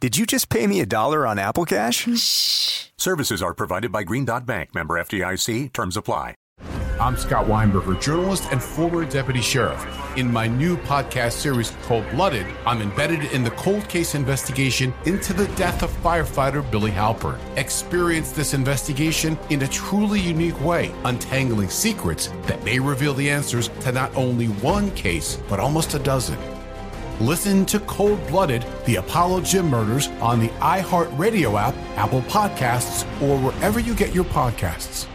Did you just pay me a dollar on Apple Cash? Shh. Services are provided by Green Dot Bank, member FDIC. Terms apply. I'm Scott Weinberger, journalist and former deputy sheriff. In my new podcast series, Cold Blooded, I'm embedded in the cold case investigation into the death of firefighter Billy Halpern. Experience this investigation in a truly unique way, untangling secrets that may reveal the answers to not only one case, but almost a dozen. Listen to Cold Blooded, the Apollo Gym Murders on the iHeartRadio app, Apple Podcasts, or wherever you get your podcasts.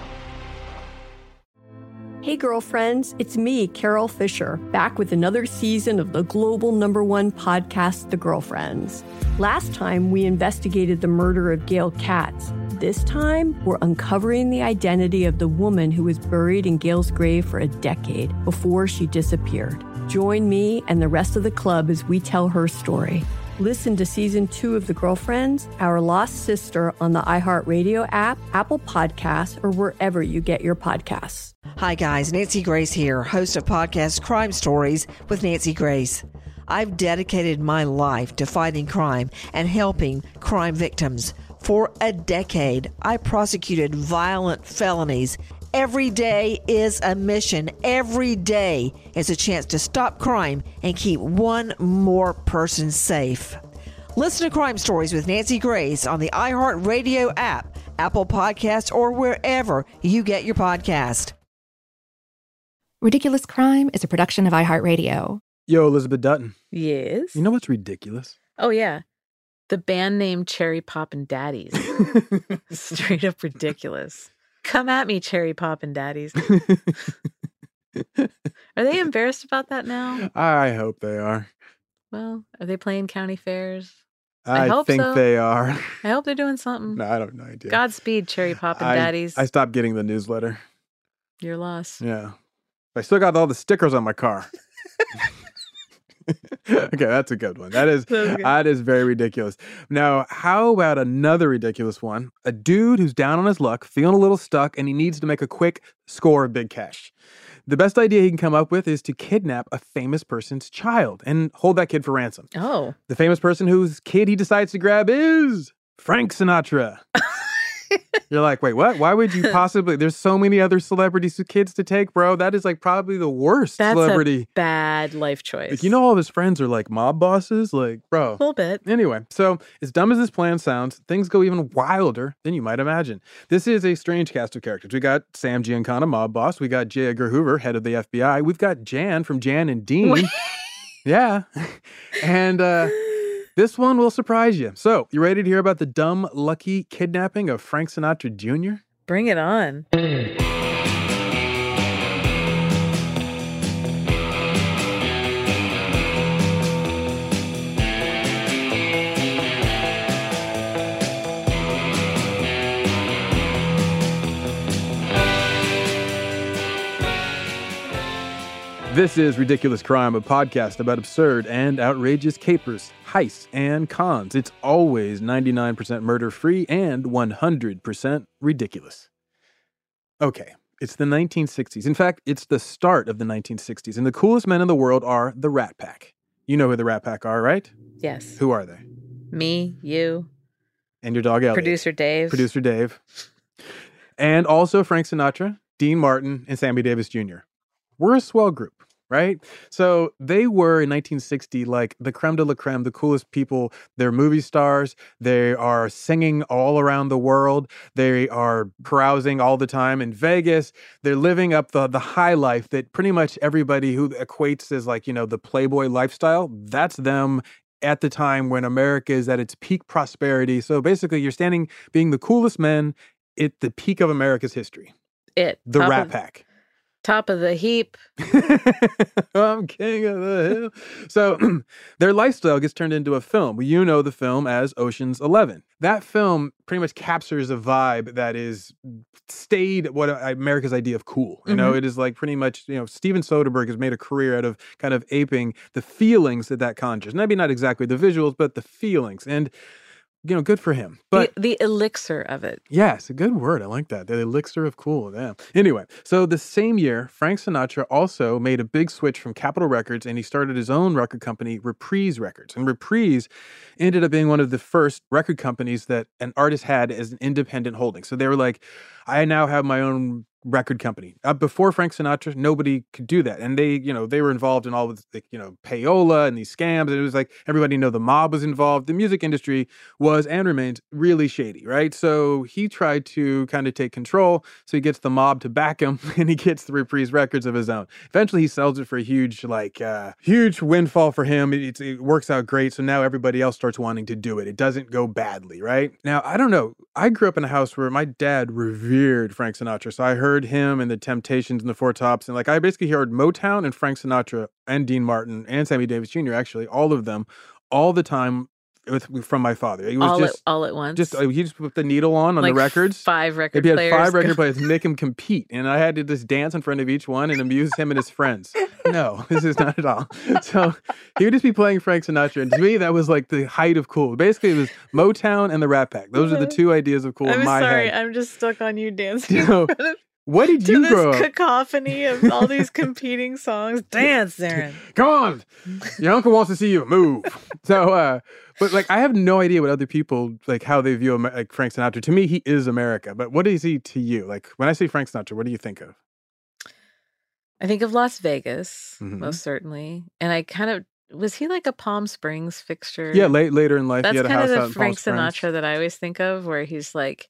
Hey, girlfriends, it's me, Carol Fisher, back with another season of the global number one podcast, The Girlfriends. Last time, we investigated the murder of Gail Katz. This time, we're uncovering the identity of the woman who was buried in Gail's grave for a decade before she disappeared. Join me and the rest of the club as we tell her story. Listen to season two of The Girlfriends, Our Lost Sister on the iHeartRadio app, Apple Podcasts, or wherever you get your podcasts. Hi, guys. Nancy Grace here, host of podcast Crime Stories with Nancy Grace. I've dedicated my life to fighting crime and helping crime victims. For a decade, I prosecuted violent felonies. Every day is a mission. Every day is a chance to stop crime and keep one more person safe. Listen to Crime Stories with Nancy Grace on the iHeartRadio app, Apple Podcasts, or wherever you get your podcast. Ridiculous Crime is a production of iHeartRadio. Yo, Elizabeth Dutton. Yes. You know what's ridiculous? Oh yeah. The band name Cherry Poppin' Daddies. Straight up ridiculous. Come at me, Cherry Poppin' Daddies. are they embarrassed about that now? I hope they are. Well, are they playing county fairs? I, I hope think so. they are. I hope they're doing something. no, I don't know. Idea. Godspeed, Cherry Pop and I, Daddies. I stopped getting the newsletter. Your loss. Yeah. I still got all the stickers on my car. okay, that's a good one. That is that, that is very ridiculous. Now, how about another ridiculous one? A dude who's down on his luck, feeling a little stuck, and he needs to make a quick score of big cash. The best idea he can come up with is to kidnap a famous person's child and hold that kid for ransom. Oh. The famous person whose kid he decides to grab is Frank Sinatra. You're like, wait, what? Why would you possibly? There's so many other celebrities' kids to take, bro. That is like probably the worst That's celebrity. a bad life choice. Like, you know, all of his friends are like mob bosses. Like, bro. a little bit. Anyway, so as dumb as this plan sounds, things go even wilder than you might imagine. This is a strange cast of characters. We got Sam Giancana, mob boss. We got J. Edgar Hoover, head of the FBI. We've got Jan from Jan and Dean. yeah. And uh, this one will surprise you. So, you ready to hear about the dumb, lucky kidnapping of Frank Sinatra Jr.? Bring it on. Hmm. This is Ridiculous Crime, a podcast about absurd and outrageous capers, heists, and cons. It's always 99% murder free and 100% ridiculous. Okay, it's the 1960s. In fact, it's the start of the 1960s, and the coolest men in the world are the Rat Pack. You know who the Rat Pack are, right? Yes. Who are they? Me, you, And your dog Elliot. producer Dave. Producer Dave. And also Frank Sinatra, Dean Martin, and Sammy Davis Jr. We're a swell group, right? So they were in 1960 like the creme de la creme, the coolest people. They're movie stars. They are singing all around the world. They are carousing all the time in Vegas. They're living up the, the high life that pretty much everybody who equates as like, you know, the Playboy lifestyle, that's them at the time when America is at its peak prosperity. So basically, you're standing being the coolest men at the peak of America's history. It. The Rat Pack. Top of the heap. I'm king of the hill. So their lifestyle gets turned into a film. You know the film as Ocean's Eleven. That film pretty much captures a vibe that is stayed what America's idea of cool. You know, Mhm. it is like pretty much, you know, Steven Soderbergh has made a career out of kind of aping the feelings that that conjures. Maybe not exactly the visuals, but the feelings. And, you know, good for him. But the, the elixir of it. Yes, a good word. I like that. The elixir of cool. Yeah. Anyway, so the same year, Frank Sinatra also made a big switch from Capitol Records and he started his own record company, Reprise Records. And Reprise ended up being one of the first record companies that an artist had as an independent holding. So they were like, I now have my own record company. Uh, before Frank Sinatra, nobody could do that. And they, you know, they were involved in all of the, you know, payola and these scams. And it was like everybody know the mob was involved. The music industry was and remains really shady, right? So he tried to kind of take control. So he gets the mob to back him and he gets the reprise records of his own. Eventually he sells it for a huge, like, uh, huge windfall for him. It, it works out great. So now everybody else starts wanting to do it. It doesn't go badly, right? Now, I don't know. I grew up in a house where my dad revered Frank Sinatra. So I heard him and the Temptations and the Four Tops. And like, I basically heard Motown and Frank Sinatra and Dean Martin and Sammy Davis Jr., actually, all of them, all the time with from my father. It was All just at, all at once. just uh, he just put the needle on on like the records. Five record If he had players. five record players, make him compete, and I had to just dance in front of each one and amuse him and his friends. No, this is not at all. So he would just be playing Frank Sinatra, and to me, that was like the height of cool. Basically, it was Motown and the Rat Pack. Those are the two ideas of cool in I'm my sorry. head. I'm just stuck on you dancing. So, What did to you this grow up? cacophony of all these competing songs. Dance, Darren. Come on, your uncle wants to see you move. So, uh, but like, I have no idea what other people like how they view Amer- like Frank Sinatra. To me, he is America. But what is he to you? Like, when I say Frank Sinatra, what do you think of? I think of Las Vegas, Mhm. most certainly. And I kind of was he like a Palm Springs fixture? Yeah, late later in life, That's he had a kind house of out the in Palm Frank Springs. Sinatra that I always think of, where he's like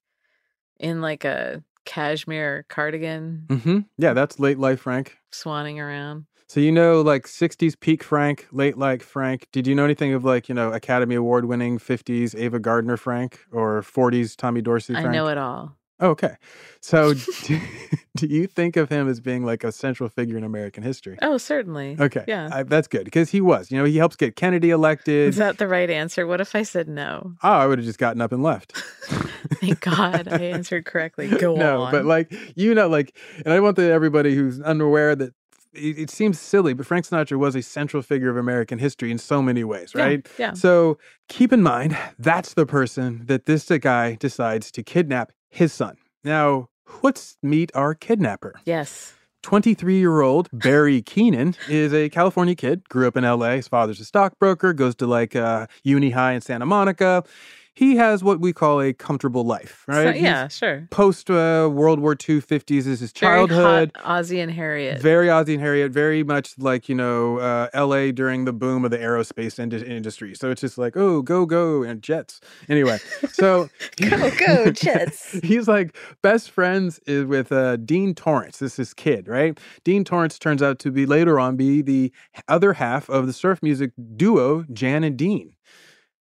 in like a cashmere cardigan, hmm Yeah, that's late life Frank. swanning around. So you know, like '60s peak Frank, late like Frank. Did you know anything of like you know Academy Award winning '50s Ava Gardner Frank or '40s Tommy Dorsey Frank? I know it all. Oh, okay. So do, do you think of him as being like a central figure in American history? Oh, certainly. Okay, Yeah. I, that's good because he was. You know, he helps get Kennedy elected. Is that the right answer? What if I said no? oh, I would have just gotten up and left. Thank God I answered correctly. Go no, on. but like you know, like, and I want the, everybody who's unaware that it, it seems silly, but Frank Sinatra was a central figure of American history in so many ways, Yeah, right? yeah. So keep in mind that's the person that this uh, guy decides to kidnap his son. Now, let's meet our kidnapper. yes. 23 year old Barry Keenan is a California kid, grew up in LA. His father's a stockbroker, goes to like uh, uni high in Santa Monica. He has what we call a comfortable life, So- right? yeah, sure. Post uh, World War II 50s is his Very childhood. hot Ozzie and Harriet. Very Ozzie and Harriet, very much like, you know, uh, LA during the boom of the aerospace ind- industry. So it's just like, oh, go, go, and jets. Anyway, so. Go, go, Jets. He's like best friends is with uh, Dean Torrence. This is kid, right? Dean Torrence turns out to be later on be the other half of the surf music duo Jan and Dean.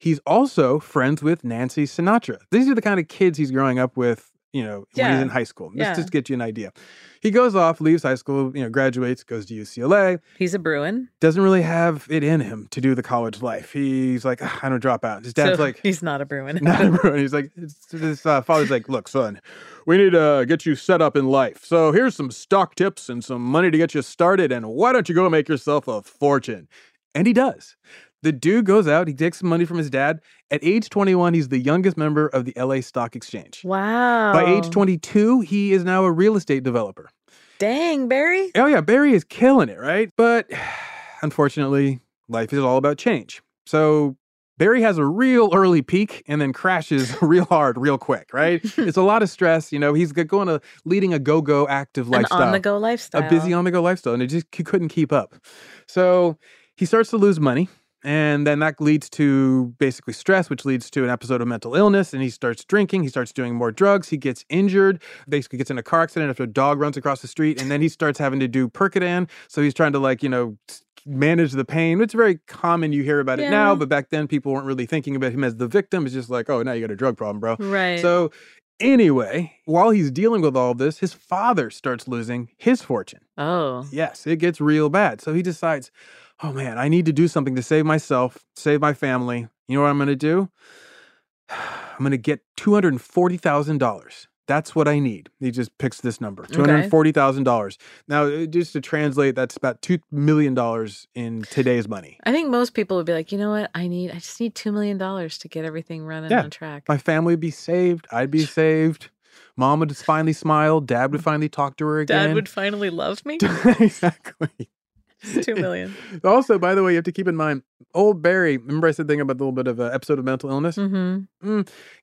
He's also friends with Nancy Sinatra. These are the kind of kids he's growing up with, you know, when he's in high school. This Yeah. just get you an idea. He goes off, leaves high school, you know, graduates, goes to UCLA He's a Bruin. doesn't really have it in him to do the college life. He's like, "Ah, I don't drop out. His dad's so like, he's not a Bruin. not a Bruin. He's like, his uh, father's like, look, son, we need to get you set up in life. So here's some stock tips and some money to get you started. And why don't you go make yourself a fortune? And he does. The dude goes out, he takes some money from his dad. At age 21, he's the youngest member of the LA Stock Exchange. Wow. By age 22, he is now a real estate developer. Dang, Barry. Oh yeah, Barry is killing it, right? But unfortunately, life is all about change. So Barry has a real early peak and then crashes real hard, real quick, right? it's a lot of stress. You know, he's going to leading a go-go active An lifestyle, on the go lifestyle. a busy on-the-go lifestyle, and it just he couldn't keep up. So he starts to lose money. And then that leads to basically stress, which leads to an episode of mental illness. And he starts drinking. He starts doing more drugs. He gets injured. Basically, gets in a car accident after a dog runs across the street. And then he starts having to do Percodan. So he's trying to, like, you know, manage the pain. It's very common. You hear about it now, but back then people weren't really thinking about him as the victim. It's just like, oh, now you got a drug problem, bro. Right. So Anyway, while he's dealing with all this, his father starts losing his fortune. Oh. Yes, it gets real bad. So he decides, oh man, I need to do something to save myself, save my family. You know what I'm going to do? I'm going to get $240,000. That's what I need. He just picks this number, two hundred forty thousand dollars. Now, uh, just to translate, that's about two million dollars in today's money. I think most people would be like, you know what? I need, I just need two million dollars to get everything running Yeah. on track. My family would be saved. I'd be saved. Mom would finally smile. Dad would finally talk to her again. Dad would finally love me. exactly. It's two million. Also, by the way, you have to keep in mind, old Barry. Remember, I said thing about the little bit of an episode of mental illness. Mm-hmm.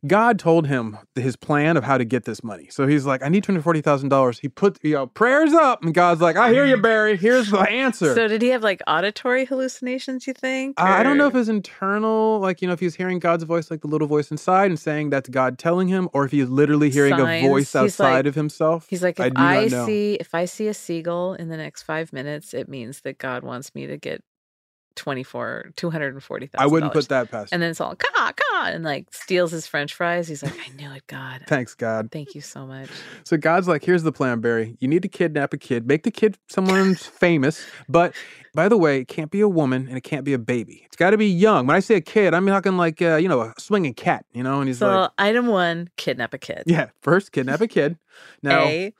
God told him his plan of how to get this money. So he's like, "I need two hundred forty thousand dollars." He put, you know, prayers up, and God's like, "I hear you, Barry. Here's the answer." So did he have like auditory hallucinations? You think? Uh, I don't know if his internal, like, you know, if he's hearing God's voice, like the little voice inside, and saying that's God telling him, or if he's literally hearing Signs. a voice outside like- of himself. He's like, I if I, know. see if I see a seagull in the next five minutes, it means that God wants me to get twenty four two hundred and forty thousand. I wouldn't put that past. And then it's all caw caw and like steals his French fries. He's like, I knew it, God. Thanks, God. Thank you so much. So God's like, here's the plan, Barry. You need to kidnap a kid, make the kid someone famous. But by the way, it can't be a woman and it can't be a baby. It's got to be young. When I say a kid, I'm talking like, uh, you know, a swinging cat, you know? And he's So like, item one, kidnap a kid. yeah, first kidnap a kid. Now, A,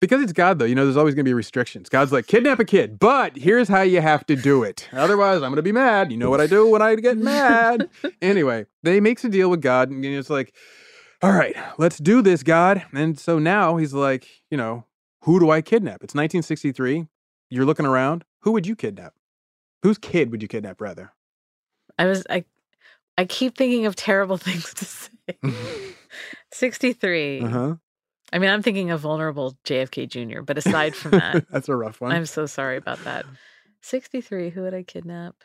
because it's God, though, you know, there's always going to be restrictions. God's like, kidnap a kid, but here's how you have to do it. Otherwise, I'm going to be mad. You know what I do when I get mad? anyway, they makes a deal with God, and it's like, all right, let's do this, God. And so now he's like, you know, who do I kidnap? It's 1963. You're looking around. Who would you kidnap? Whose kid would you kidnap, rather? I was I I keep thinking of terrible things to say. 63. Uh huh. I mean, I'm thinking of vulnerable JFK Jr., but aside from that, That's a rough one. I'm so sorry about that. 63, who would I kidnap?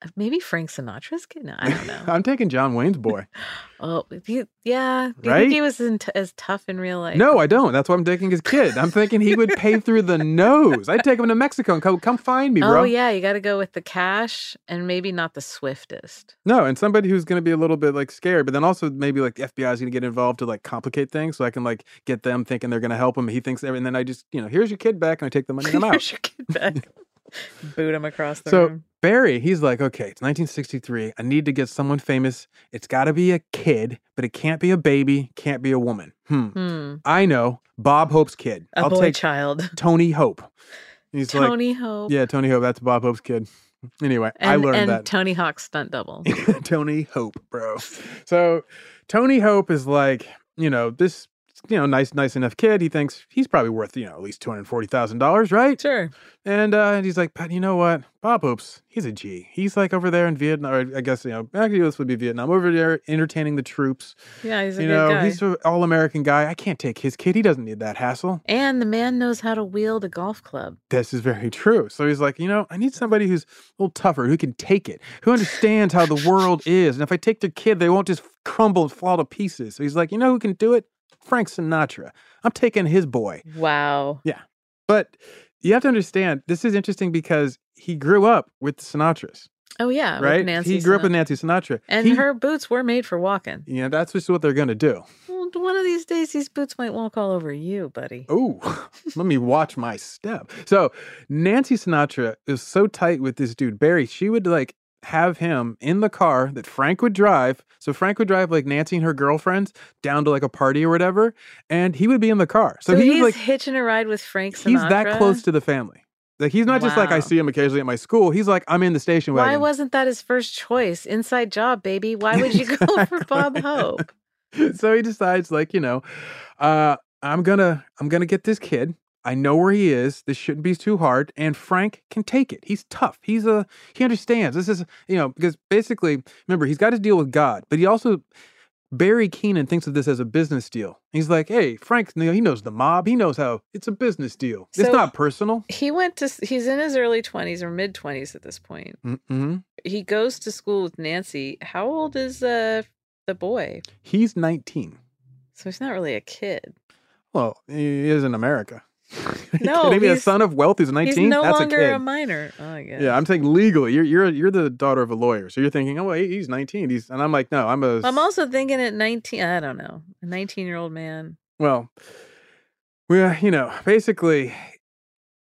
Uh, Maybe Frank Sinatra's kidnap. I don't know. I'm taking John Wayne's boy. oh, you- yeah. Do you Right? think he was in t- as tough in real life? No, I don't. That's why I'm taking his kid. I'm thinking he would pay through the nose. I'd take him to Mexico and come, come find me, bro. Oh, yeah. You got to go with the cash and maybe not the swiftest. No, and somebody who's going to be a little bit like scared, but then also maybe like the FBI is going to get involved to like complicate things, so I can like get them thinking they're going to help him. He thinks, and then I just you know, here's your kid back, and I take the money and I'm out. Here's your kid back. Boot him across the So room. Barry, he's like, okay, it's 1963. I need to get someone famous. It's got to be a kid, but it can't be a baby, can't be a woman. Hmm. Hmm. I know Bob Hope's kid. A I'll boy take child. Tony Hope. He's like, Tony Hope. yeah, Tony Hope. That's Bob Hope's kid. Anyway, And, I learned and that. Tony Hawk's stunt double. Tony Hope, bro. So Tony Hope is like, you know, this, you know, nice, nice enough kid. He thinks he's probably worth, you know, at least two hundred forty thousand dollars, right? Sure. And uh, and he's like, but you know what, Bob Hope's, he's a G. He's like over there in Vietnam, or I guess you know, actually this would be Vietnam, over there entertaining the troops. Yeah, he's a you know, guy. he's an all American guy. I can't take his kid. He doesn't need that hassle. And the man knows how to wield a golf club. This is very true. So he's like, you know, I need somebody who's a little tougher, who can take it, who understands how the world is. And if I take their kid, they won't just crumble and fall to pieces. So he's like, you know who can do it? Frank Sinatra. I'm taking his boy. Wow. Yeah. But you have to understand, this is interesting because he grew up with the Sinatras, Oh yeah, with right? Nancy he grew up with Nancy Sinatra. and He- her boots were made for walking. Yeah, that's just what they're going to do. Well, one of these days, these boots might walk all over you, buddy. Oh, let me watch my step. So Nancy Sinatra is so tight with this dude Barry. She would like have him in the car that Frank would drive. So Frank would drive like Nancy and her girlfriends down to like a party or whatever, and he would be in the car. So, So, he he's was like hitching a ride with Frank Sinatra. he's that close to the family. Like he's not just like I see him occasionally at my school. He's like I'm in the station wagon. Why wasn't that his first choice? Inside job, baby. Why would you go for Bob Hope? so he decides like you know uh i'm gonna i'm gonna get this kid i know where he is this shouldn't be too hard and frank can take it he's tough he's a he understands this is you know because basically remember he's got to deal with god but he also barry keenan thinks of this as a business deal he's like hey frank you know, he knows the mob he knows how it's a business deal it's not personal He went to. He's in his early twenties or mid twenties at this point. mm-hmm. He goes to school with Nancy. How old is uh the boy? he's 19 So he's not really a kid. well he is in america No, maybe a son of wealth who's 19. He's no That's longer a kid. a minor. Oh, yeah, I'm saying legally. You're you're you're the daughter of a lawyer, so you're thinking, oh, wait, he's 19. He's and I'm like, no, I'm a I'm also thinking at 19. I don't know, a 19 year old man. well, well, you know, basically,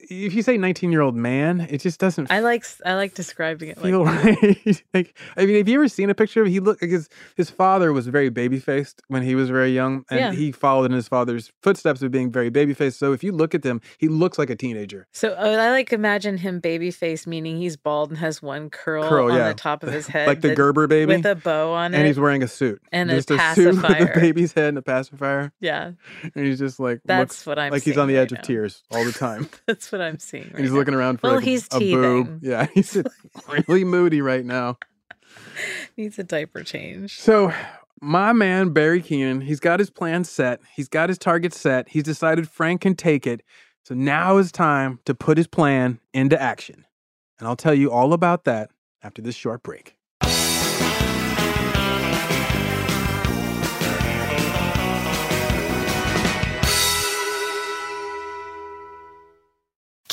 if you say 19 year old man, it just doesn't I like I like describing it like feel right. like, I mean, have you ever seen a picture of? He looked like his his father was very baby faced when he was very young, and Yeah. he followed in his father's footsteps of being very baby faced. So if you look at them, he looks like a teenager. So I like imagine him baby faced, meaning he's bald and has one curl, Curl, on yeah. the top of his head, like the that- Gerber baby, with a bow on it. and he's wearing a suit and a just a suit with pacifier. baby's head and a pacifier, yeah, and he's just like That's what I'm like he's on the right edge of now. tears all the time. that's what I'm seeing. Right he's now. looking around for Well, like, a- he's a, teething. boob. Yeah, he's really moody right now. needs a diaper change. So, my man Barry Keenan, he's got his plan set. He's got his target set. He's decided Frank can take it. So now is time to put his plan into action. And I'll tell you all about that after this short break.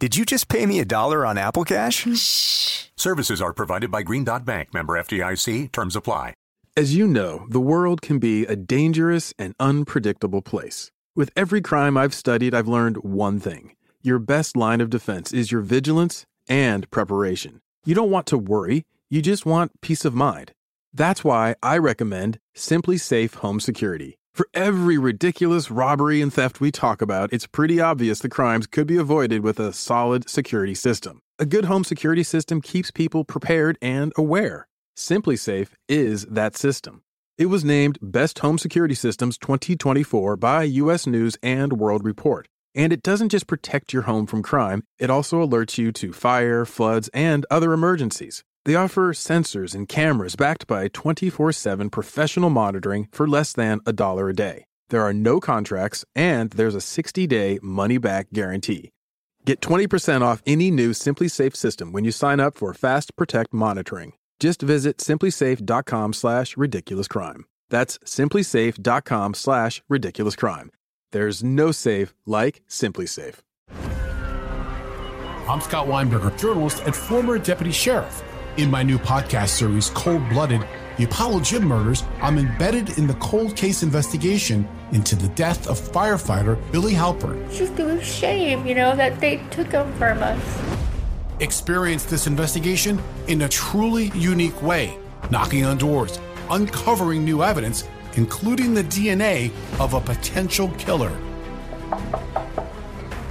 Did you just pay me a dollar on Apple Cash? Shh. Services are provided by Green Dot Bank, member FDIC. Terms apply. As you know, the world can be a dangerous and unpredictable place. With every crime I've studied, I've learned one thing your best line of defense is your vigilance and preparation. You don't want to worry, you just want peace of mind. That's why I recommend SimpliSafe Home Security. For every ridiculous robbery and theft we talk about, it's pretty obvious the crimes could be avoided with a solid security system. A good home security system keeps people prepared and aware. SimpliSafe is that system. It was named Best Home Security Systems 2024 by US News and World Report. And it doesn't just protect your home from crime, it also alerts you to fire, floods, and other emergencies. They offer sensors and cameras backed by 24 7 professional monitoring for less than a dollar a day. There are no contracts, and there's a 60 day money back guarantee. Get 20% off any new SimpliSafe system when you sign up for Fast Protect monitoring. Just visit simplisafe.com slash ridiculous crime. That's simplisafe.com slash ridiculous crime. There's no safe like SimpliSafe. I'm Scott Weinberger, journalist and former deputy sheriff. In my new podcast series, Cold Blooded The Apollo Gym Murders, I'm embedded in the cold case investigation into the death of firefighter Billy Halpern. It's just a shame, you know, that they took him from us. Experience this investigation in a truly unique way, knocking on doors, uncovering new evidence, including the DNA of a potential killer.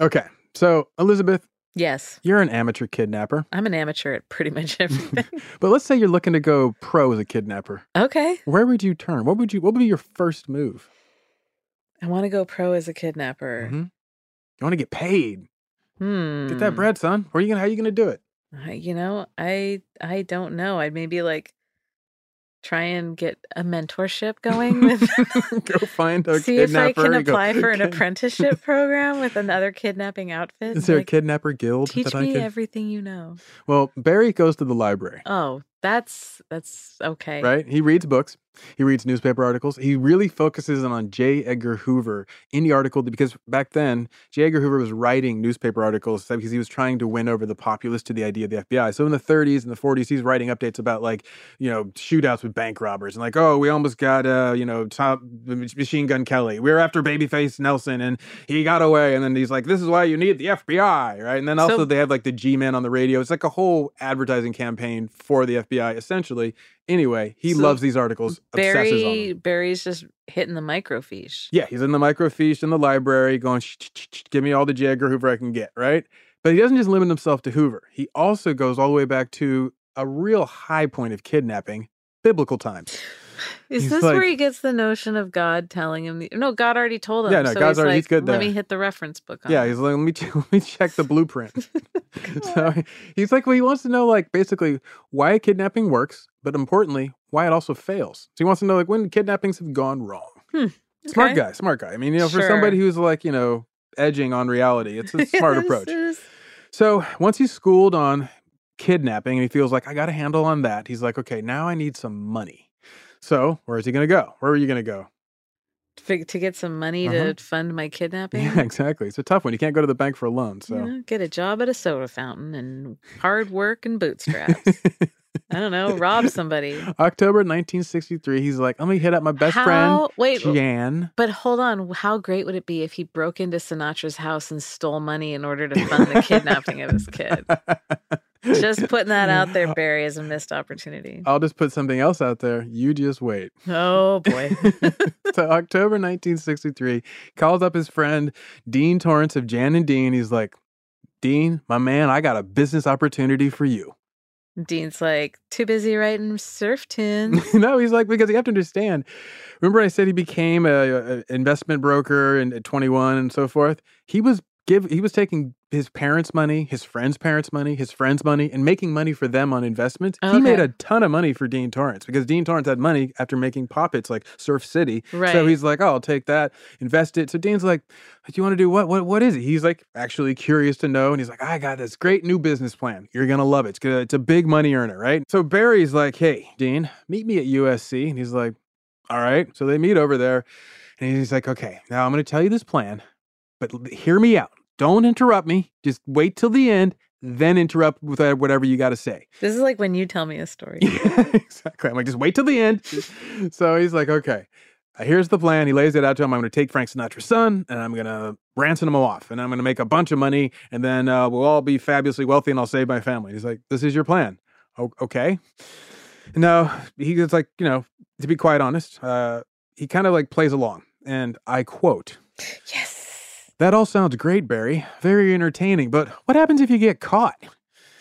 Okay. So, Elizabeth, Yes. you're an amateur kidnapper. I'm an amateur at pretty much everything. But let's say you're looking to go pro as a kidnapper. okay. Where would you turn? What would you what would be your first move? I want to go pro as a kidnapper. Mhm. You want to get paid. Hmm. Get that bread, son. Where are you gonna how are you gonna do it? I- You know, I I don't know. I'd maybe like try and get a mentorship going with Go find a see if. I can and go, apply for an "Kid- apprenticeship program with another kidnapping outfit. Is there a kidnapper guild Teach that I me everything you know. Well, Barry goes to the library. Oh, that's that's okay. right? He reads books. He reads newspaper articles. He really focuses on J. Edgar Hoover in the article because back then, J. Edgar Hoover was writing newspaper articles because he was trying to win over the populace to the idea of the FBI. So in the 30s and the 40s, he's writing updates about like, you know, shootouts with bank robbers and like, oh, we almost got, uh, you know, top Machine Gun Kelly. We were after Babyface Nelson and he got away. And then he's like, this is why you need the FBI, right? And then also So- they have like the G-Man on the radio. It's like a whole advertising campaign for the FBI, essentially. Anyway, he So loves these articles, Barry them. Barry's just hitting the microfiche. Yeah, he's in the microfiche in the library going, shh, shh, shh, shh, give me all the J. Edgar Hoover I can get, right? But he doesn't just limit himself to Hoover. He also goes all the way back to a real high point of kidnapping, biblical times. Is He's this like- where he gets the notion of God telling him? The, no, God already told him. Yeah, no, so God's he's already- he's good Let me hit the reference book. On Yeah, it." he's like, let me ch- let me check the blueprint. so he's like, well, he wants to know like basically why kidnapping works, but importantly, why it also fails. So he wants to know like when kidnappings have gone wrong. Hmm, Smart okay. guy, smart guy. I mean, you know, for somebody who's like, you know, edging on reality, it's a smart Yes, approach. is. So once he's schooled on kidnapping and he feels like I got a handle on that, he's like, okay, now I need some money. So where is he going to go? Where are you going to go? To get some money Uh-huh. to fund my kidnapping. Yeah, exactly. It's a tough one. You can't go to the bank for a loan. So know, get a job at a soda fountain and hard work and bootstraps. I don't know, rob somebody. October 1963, he's like, let me hit up my best How- friend, wait, Jan. But hold on, how great would it be if he broke into Sinatra's house and stole money in order to fund the kidnapping of his kid? Just putting that out there, Barry, is a missed opportunity. I'll just put something else out there. You just wait. Oh boy. so October 1963, calls up his friend Dean Torrence of Jan and Dean. He's like, Dean, my man, I got a business opportunity for you. Dean's like, too busy writing surf tunes. no, he's like because you have to understand. Remember, I said he became a, a investment broker and at 21 and so forth. He was give he was taking his parents' money, his friends' parents' money, his friends' money, and making money for them on investments. He made a ton of money for Dean Torrence because Dean Torrence had money after making pop hits like Surf City. Right. So he's like, "Oh, I'll take that, invest it." So Dean's like, "Do you want to do what? What? What is it?" He's like, actually curious to know, and he's like, "I got this great new business plan. You're gonna love it. It's gonna, it's a big money earner, right?" So Barry's like, "Hey, Dean, meet me at USC," and he's like, "All right." So they meet over there, and he's like, "Okay, now I'm gonna tell you this plan, but hear me out. Don't interrupt me. Just wait till the end." Then interrupt with uh, whatever you got to say. This is like when you tell me a story. exactly. I'm like, just wait till the end. so he's like, okay, uh, here's the plan. He lays it out to him. I'm going to take Frank Sinatra's son and I'm going to ransom him off and I'm going to make a bunch of money and then uh, we'll all be fabulously wealthy and I'll save my family. He's like, this is your plan. O- okay. No, he's like, you know, to be quite honest, uh, he kind of like plays along. And I quote, Yes. That all sounds great, Barry. Very entertaining. But what happens if you get caught?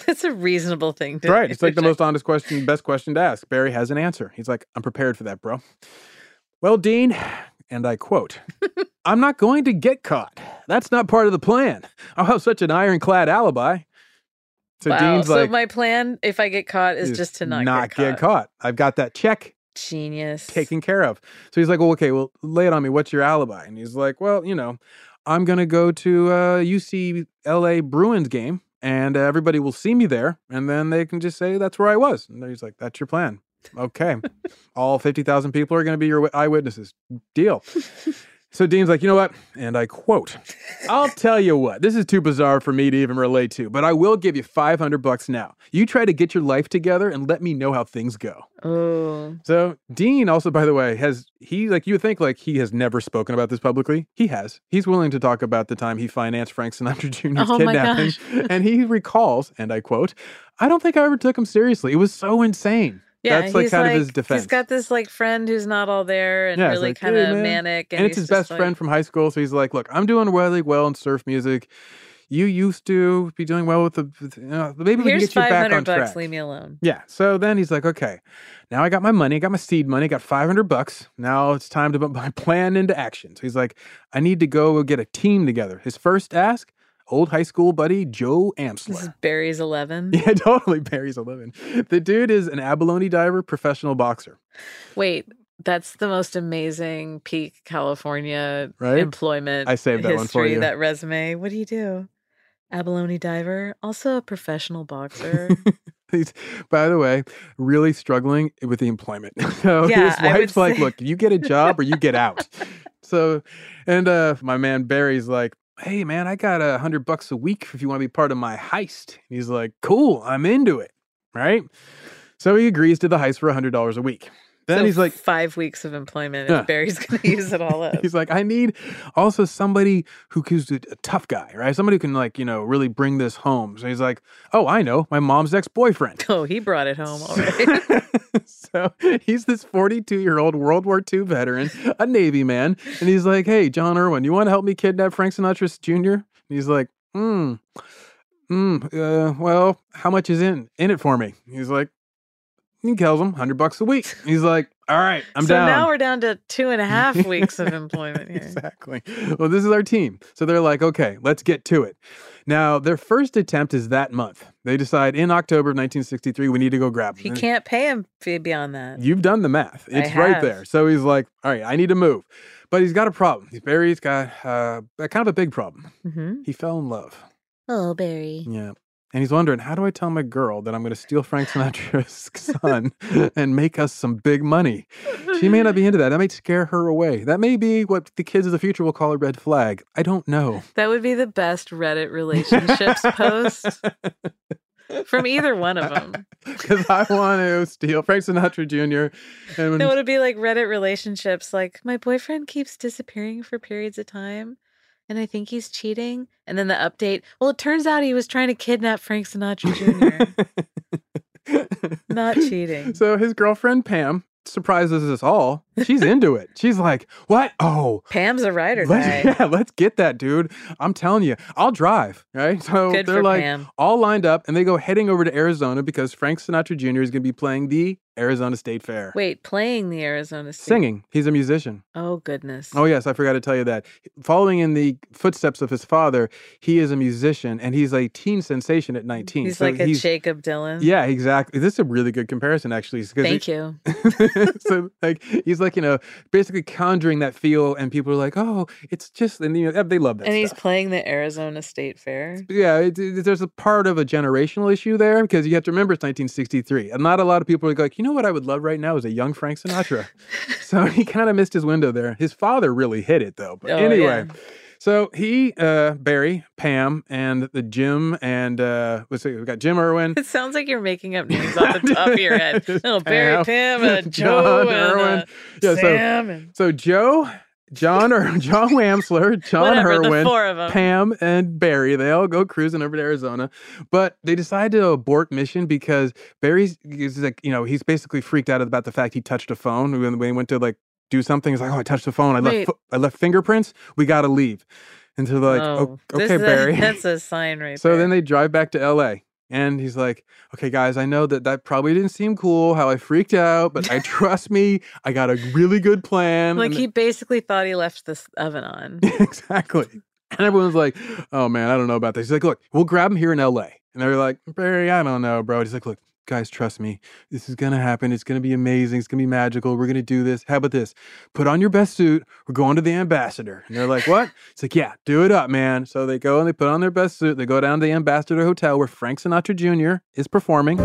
That's a reasonable thing to Right. It's like the most honest question, best question to ask. Barry has an answer. He's like, I'm prepared for that, bro. Well, Dean, and I quote, I'm not going to get caught. That's not part of the plan. I'll have such an ironclad alibi. So wow. Dean's so like, my plan, if I get caught, is "Is just to not, get, caught. I've got that check Genius. taken care of. So he's like, well, okay, well, lay it on me. What's your alibi? And he's like, well, you know, I'm going to go to uh, UCLA Bruins game and uh, everybody will see me there. And then they can just say that's where I was. And he's like, that's your plan. Okay. All 50,000 people are going to be your eyewitnesses. Deal. So Dean's like, you know what? And I quote, I'll tell you what, this is too bizarre for me to even relate to, but I will give you 500 bucks now. You try to get your life together and let me know how things go. Oh. So Dean also, by the way, has he like you would think like he has never spoken about this publicly. He has. He's willing to talk about the time he financed Frank Sinatra Jr.'s Oh kidnapping. and he recalls, and I quote, I don't think I ever took him seriously. It was so insane. Yeah, That's like he's kind like, of his defense. He's got this like friend who's not all there and Yeah, really like, kind of man." manic. And, And, it's his best like- friend from high school. So he's like, look, I'm doing really well in surf music. You used to be doing well with the, you know, maybe we can get you back 500 on bucks. track. Leave me alone. Yeah. So then he's like, okay, now I got my money, I got my seed money, got 500 bucks. Now it's time to put my plan into action. So he's like, I need to go get a team together. His first ask, old high school buddy, Joe This is Barry's 11. Yeah, totally. Barry's 11. The dude is an abalone diver, professional boxer. Wait, that's the most amazing peak California Right? employment I saved that one for you. That resume. What do you do? Abalone diver, also a professional boxer. He's, by the way, really struggling with the employment. So Yeah, his wife's like, say- look, you get a job or you get out. so, and uh, my man Barry's like, hey, man, I got a hundred bucks a week if you want to be part of my heist. He's like, cool, I'm into it. Right. So he agrees to the heist for a hundred dollars a week. Then So he's like, five weeks of employment. Yeah. Barry's going to use it all up. He's like, I need also somebody who who's a, tough guy, right? Somebody who can like, you know, really bring this home. So he's like, oh, I know, my mom's ex-boyfriend. Oh, he brought it home already. so he's this 42 year old World War II veteran, a Navy man, and he's like, hey, John Irwin, you want to help me kidnap Frank Sinatra Jr.? And he's like, hmm, hmm, uh, well, how much is in in it for me? He's like, he tells him 100 bucks a week. He's like, all right, I'm done. so down. now we're down to two and a half weeks of employment here. Exactly. Well, this is our team. So they're like, okay, let's get to it. Now, their first attempt is that month. They decide in October of 1963, we need to go grab He him. can't pay him fee beyond that. You've done the math. I It's right there. So he's like, all right, I need to move. But he's got a problem. Barry's got uh, a kind of a big problem. Mm-hmm. He fell in love. Oh, Barry. Yeah. And he's wondering, how do I tell my girl that I'm going to steal Frank Sinatra's son and make us some big money? She may not be into that. That might scare her away. That may be what the kids of the future will call a red flag. I don't know. That would be the best Reddit relationships post from either one of them. Because I want to steal Frank Sinatra Jr. And when It would be like Reddit relationships. Like, my boyfriend keeps disappearing for periods of time, and I think he's cheating. And then the update well, it turns out he was trying to kidnap Frank Sinatra Jr. Not cheating. So his girlfriend Pam surprises us all. She's into it. She's like, "What? Oh, Pam's a ride or let's, yeah, let's get that, dude. I'm telling you, I'll drive." Right? So Good they're like Pam. all lined up, and they go heading over to Arizona because Frank Sinatra Jr. is going to be playing the Arizona State Fair, Wait, playing the Arizona State. singing. He's a musician. Oh, goodness. Oh yes, I forgot to tell you that. Following in the footsteps of his father, he is a musician and he's a teen sensation at mm, 19. He's So like a Jakob Dylan. Yeah, exactly. This is a really good comparison, actually. Thank he- you. so, like, he's like, you know, basically conjuring that feel, and people are like, "Oh, it's just," and you know, they love that. And he's playing the Arizona State Fair. Yeah, it, it- there's a part of a generational issue there because you have to remember it's 1963, and not a lot of people are like, you know what I would love right now is a young Frank Sinatra. so he kind of missed his window there. His father really hit it though. But Oh, anyway. yeah. So he, uh, Barry, Pam, and the Jim, and uh, let's see, we got Jim Irwin. It sounds like you're making up names off the top of your head. Oh, Barry, Pam, uh, John and Irwin. uh, Yeah, so- Sam, and So Joe, John or John Wamsler, John Whatever, the Irwin, four of 'em. Pam, and Barry, they all go cruising over to Arizona. But they decide to abort mission because Barry's is like, you know, he's basically freaked out about the fact he touched a phone when he went to like do something. He's like, Oh, I touched the phone. I Wait. left I left fingerprints. We gotta leave. And so they're like, oh, "O- this okay, is a- Barry. that's a sign right So there. then they drive back to LA. And he's like, okay, guys, I know that that probably didn't seem cool how I freaked out, but I trust me. I got a really good plan. like And he basically thought he left this oven on. exactly. And everyone's like, oh man, I don't know about this. He's like, look, we'll grab him here in LA. And they're like, Barry, I don't know, bro. He's like, look, guys, trust me. This is to happen. It's to be amazing. It's to be magical. We're to do this. How about this? Put on your best suit. We're going to the ambassador. And they're like, what? It's like, yeah, do it up, man. So they go and they put on their best suit. They go down to the ambassador hotel where Frank Sinatra Jr. is performing.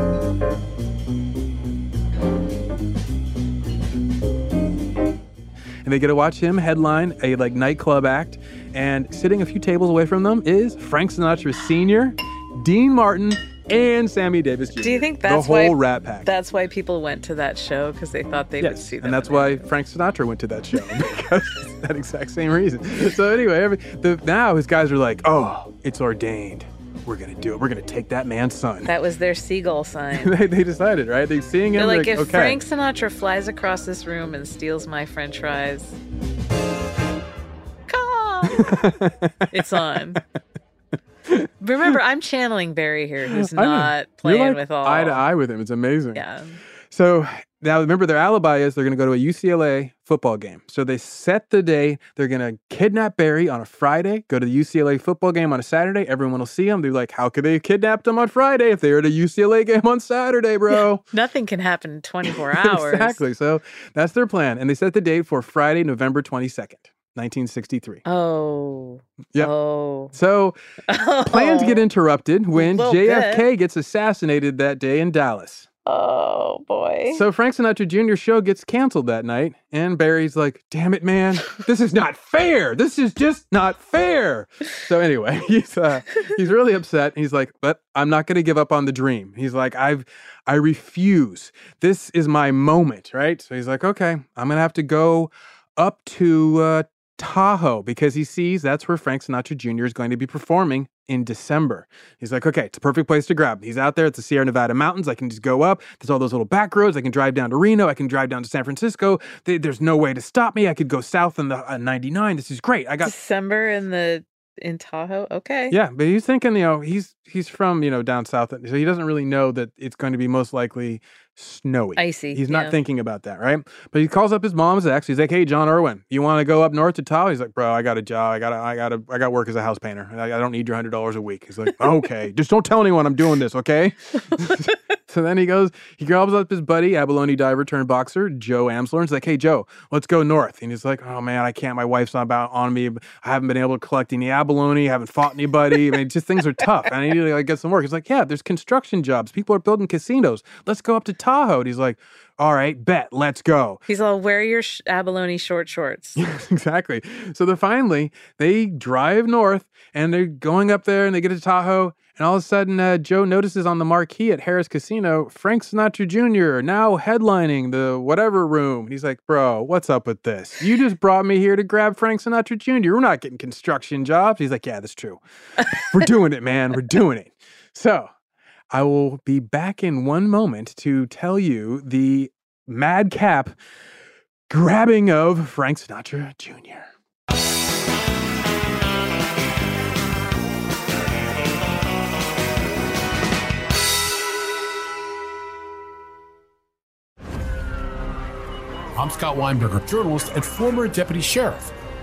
and they get to watch him headline a like nightclub act. And sitting a few tables away from them is Frank Sinatra Sr., Dean Martin, and Sammy Davis Jr. Do you think that's the whole why Rat Pack? That's why people went to that show because they thought they would see them. and that's why Frank Sinatra went to that show because that exact same reason. So anyway, every, the, now his guys are like, "Oh, it's ordained. We're gonna do it. We're gonna take that man's son." That was their seagull sign. they, they decided, right? They're seeing him. They're like, if okay. Frank Sinatra flies across this room and steals my French fries, Caw! it's on. Remember, I'm channeling Barry here, who's not playing like with all. eye to eye with him. It's amazing. Yeah. So now remember their alibi is they're going to go to a UCLA football game. So they set the day. They're going to kidnap Barry on a Friday, go to the UCLA football game on a Saturday. Everyone will see him. They're like, how could they have kidnapped him on Friday if they were at a UCLA game on Saturday, bro? Nothing can happen in 24 hours. exactly. So that's their plan. And they set the date for Friday, November 22nd, 1963. Oh. Yep. Oh. So plans get interrupted when JFK gets assassinated that day in Dallas. Oh boy. So Frank Sinatra Jr. show gets canceled that night, and Barry's like, "Damn it, man! This is not fair. This is just not fair." So anyway, he's uh, he's really upset. He's like, "But I'm not going to give up on the dream." He's like, "I've I refuse. This is my moment, right?" So he's like, "Okay, I'm going to have to go up to uh, Tahoe because he sees that's where Frank Sinatra Jr. is going to be performing in December. He's like, okay, it's a perfect place to grab. He's out there at the Sierra Nevada mountains. I can just go up. There's all those little back roads. I can drive down to Reno. I can drive down to San Francisco. There's no way to stop me. I could go south on the uh, 99. This is great. I got December in the in Tahoe. Okay. yeah, but he's thinking, you know, he's he's from you know down south, so he doesn't really know that it's going to be most likely snowy, Icy, He's not yeah. thinking about that, right? But he calls up his mom's ex. He's like, "Hey, John Irwin, you want to go up north to Tahoe?" He's like, "Bro, I got a job. I got I got to I got work as a house painter. I, I don't need your hundred dollars a week." He's like, "Okay, just don't tell anyone I'm doing this, okay?" so then he goes, he grabs up his buddy, abalone diver turned boxer, Joe Amsler, and he's like, "Hey, Joe, let's go north." And he's like, "Oh man, I can't. My wife's not about on me. I haven't been able to collect any abalone. I haven't fought anybody. I mean, just things are tough. And I need to like, get some work." He's like, "Yeah, there's construction jobs. People are building casinos. Let's go up to Tahoe." And he's like, "All right, bet. Let's go." He's all wear your sh- abalone short shorts. exactly. So they finally they drive north and they're going up there and they get to Tahoe and all of a sudden uh, Joe notices on the marquee at Harrah's Casino Frank Sinatra Jr. now headlining the whatever room. And he's like, "Bro, what's up with this? You just brought me here to grab Frank Sinatra Jr. We're not getting construction jobs." He's like, "Yeah, that's true. We're doing it, man. We're doing it." So I will be back in one moment to tell you the madcap grabbing of Frank Sinatra Jr. I'm Scott Weinberger, journalist and former deputy sheriff.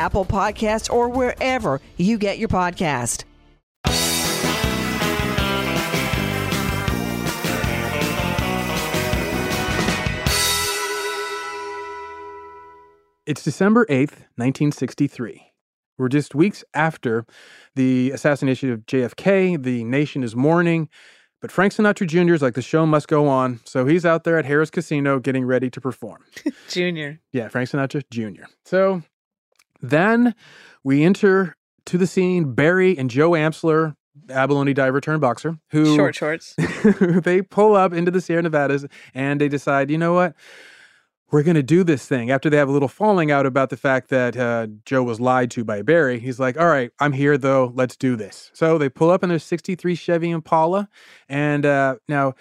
Apple Podcasts, or wherever you get your podcast. It's December 8th, 1963. We're just weeks after the assassination of JFK. The nation is mourning, but Frank Sinatra Jr. is like, the show must go on. So he's out there at Harrah's Casino getting ready to perform. Junior. Yeah, Frank Sinatra Jr. So then we enter to the scene Barry and Joe Amsler, abalone diver turned boxer, who Short shorts. they pull up into the Sierra Nevadas and they decide, you know what? We're going to do this thing. After they have a little falling out about the fact that uh, Joe was lied to by Barry, he's like, all right, I'm here though. Let's do this. So they pull up in their 63 Chevy Impala. And uh, now,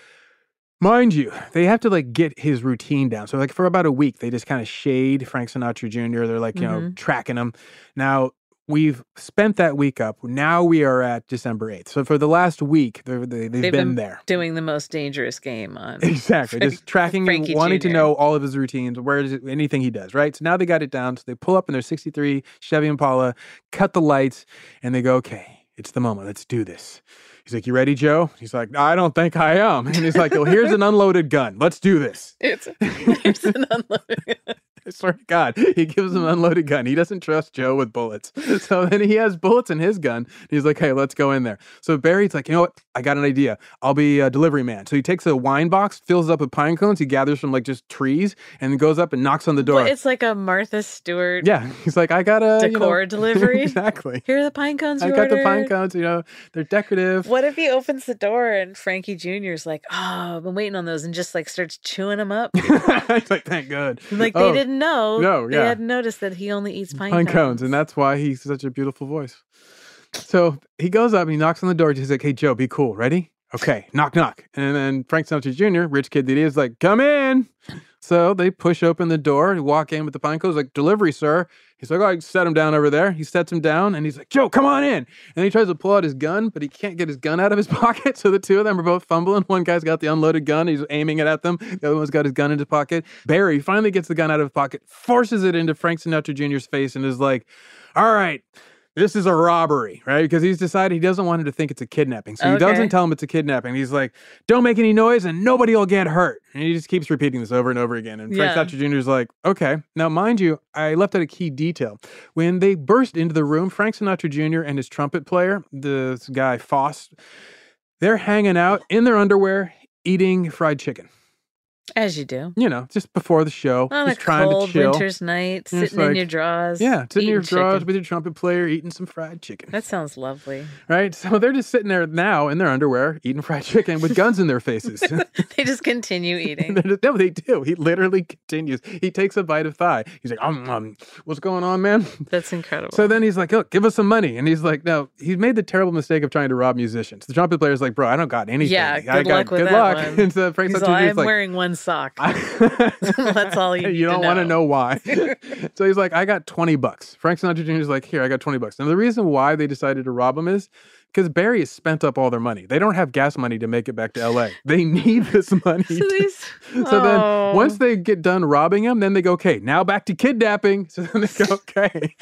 mind you, they have to like get his routine down. So, like, for about a week, they just kind of shade Frank Sinatra Jr. They're like, you know, Mhm. tracking him. Now, we've spent that week up. Now we are at December 8th. So, for the last week, they, they've, They've been, there. doing the most dangerous game on. Exactly. Frank- Just tracking Frankie him, wanting to know all of his routines, where is it, anything he does, right? So now they got it down. So they pull up in their 63 Chevy Impala, cut the lights, and they go, okay, it's the moment. Let's do this. He's like, you ready, Joe? He's like, I don't think I am. And he's like, Well, here's an unloaded gun. Let's do this. It's, it's an unloaded. I swear to God, he gives him an unloaded gun. He doesn't trust Joe with bullets. So then he has bullets in his gun. He's like, hey, let's go in there. So Barry's like, you know what? I got an idea. I'll be a delivery man. So he takes a wine box, fills it up with pine cones. He gathers from like just trees and then goes up and knocks on the door. It's like a Martha Stewart yeah. He's like, I got a you know- decor delivery. exactly. Here are the pine cones I got the pine cones, you know, they're decorative. What if he opens the door and Frankie Jr.'s like, oh, I've been waiting on those and just like starts chewing them up? It's like, thank God. like they Oh, didn't know. No, They yeah. hadn't noticed that he only eats pine, pine cones. cones, and that's why he's such a beautiful voice. So he goes up and he knocks on the door. He's like, "Hey Joe, be cool. Ready? Okay, knock knock. And then Frank Sinatra Jr., rich kid that he is, like, come in. So they push open the door. Walk in with the pine cones, like, delivery, sir. He's like, oh, I set him down over there. He sets him down and he's like, Joe, come on in. And he tries to pull out his gun, but he can't get his gun out of his pocket. So the two of them are both fumbling. One guy's got the unloaded gun. He's aiming it at them. The other one's got his gun in his pocket. Barry finally gets the gun out of his pocket, forces it into Frank Sinatra Jr.'s face, and is like, all right, this is a robbery, right? Because he's decided he doesn't want him to think it's a kidnapping. So he Okay. doesn't tell him it's a kidnapping. He's like, don't make any noise and nobody will get hurt. And he just keeps repeating this over and over again. And Frank Yeah. Sinatra Jr. is like, okay. Now, mind you, I left out a key detail. When they burst into the room, Frank Sinatra Jr. and his trumpet player, this guy Foss, they're hanging out in their underwear eating fried chicken. As you do. You know, just before the show, On just a trying cold to chill. winter's night, sitting in your drawers. Yeah, sitting in your drawers chicken. with your trumpet player, eating some fried chicken. That sounds lovely. Right? So they're just sitting there now in their underwear, eating fried chicken with guns in their faces. they just continue eating. Just- no, they do. He literally continues. He takes a bite of thigh. He's like, um, um, what's going on, man? That's incredible. So then he's like, look, give us some money. And he's like, no, he's made the terrible mistake of trying to rob musicians. The trumpet player's like, bro, I don't got anything. yeah, I good got luck with good that luck. one. And so Frank He's Jr.'s I'm like, wearing one sock. That's all you. you don't want to know why. so he's like, I got 20 bucks. Frank Sinatra Jr. is like, here, I got 20 bucks. And the reason why they decided to rob him is because Barry has spent up all their money. They don't have gas money to make it back to LA. They need this money. So, these, So then Oh. once they get done robbing him, then they go, okay, now back to kidnapping. So then they go, okay.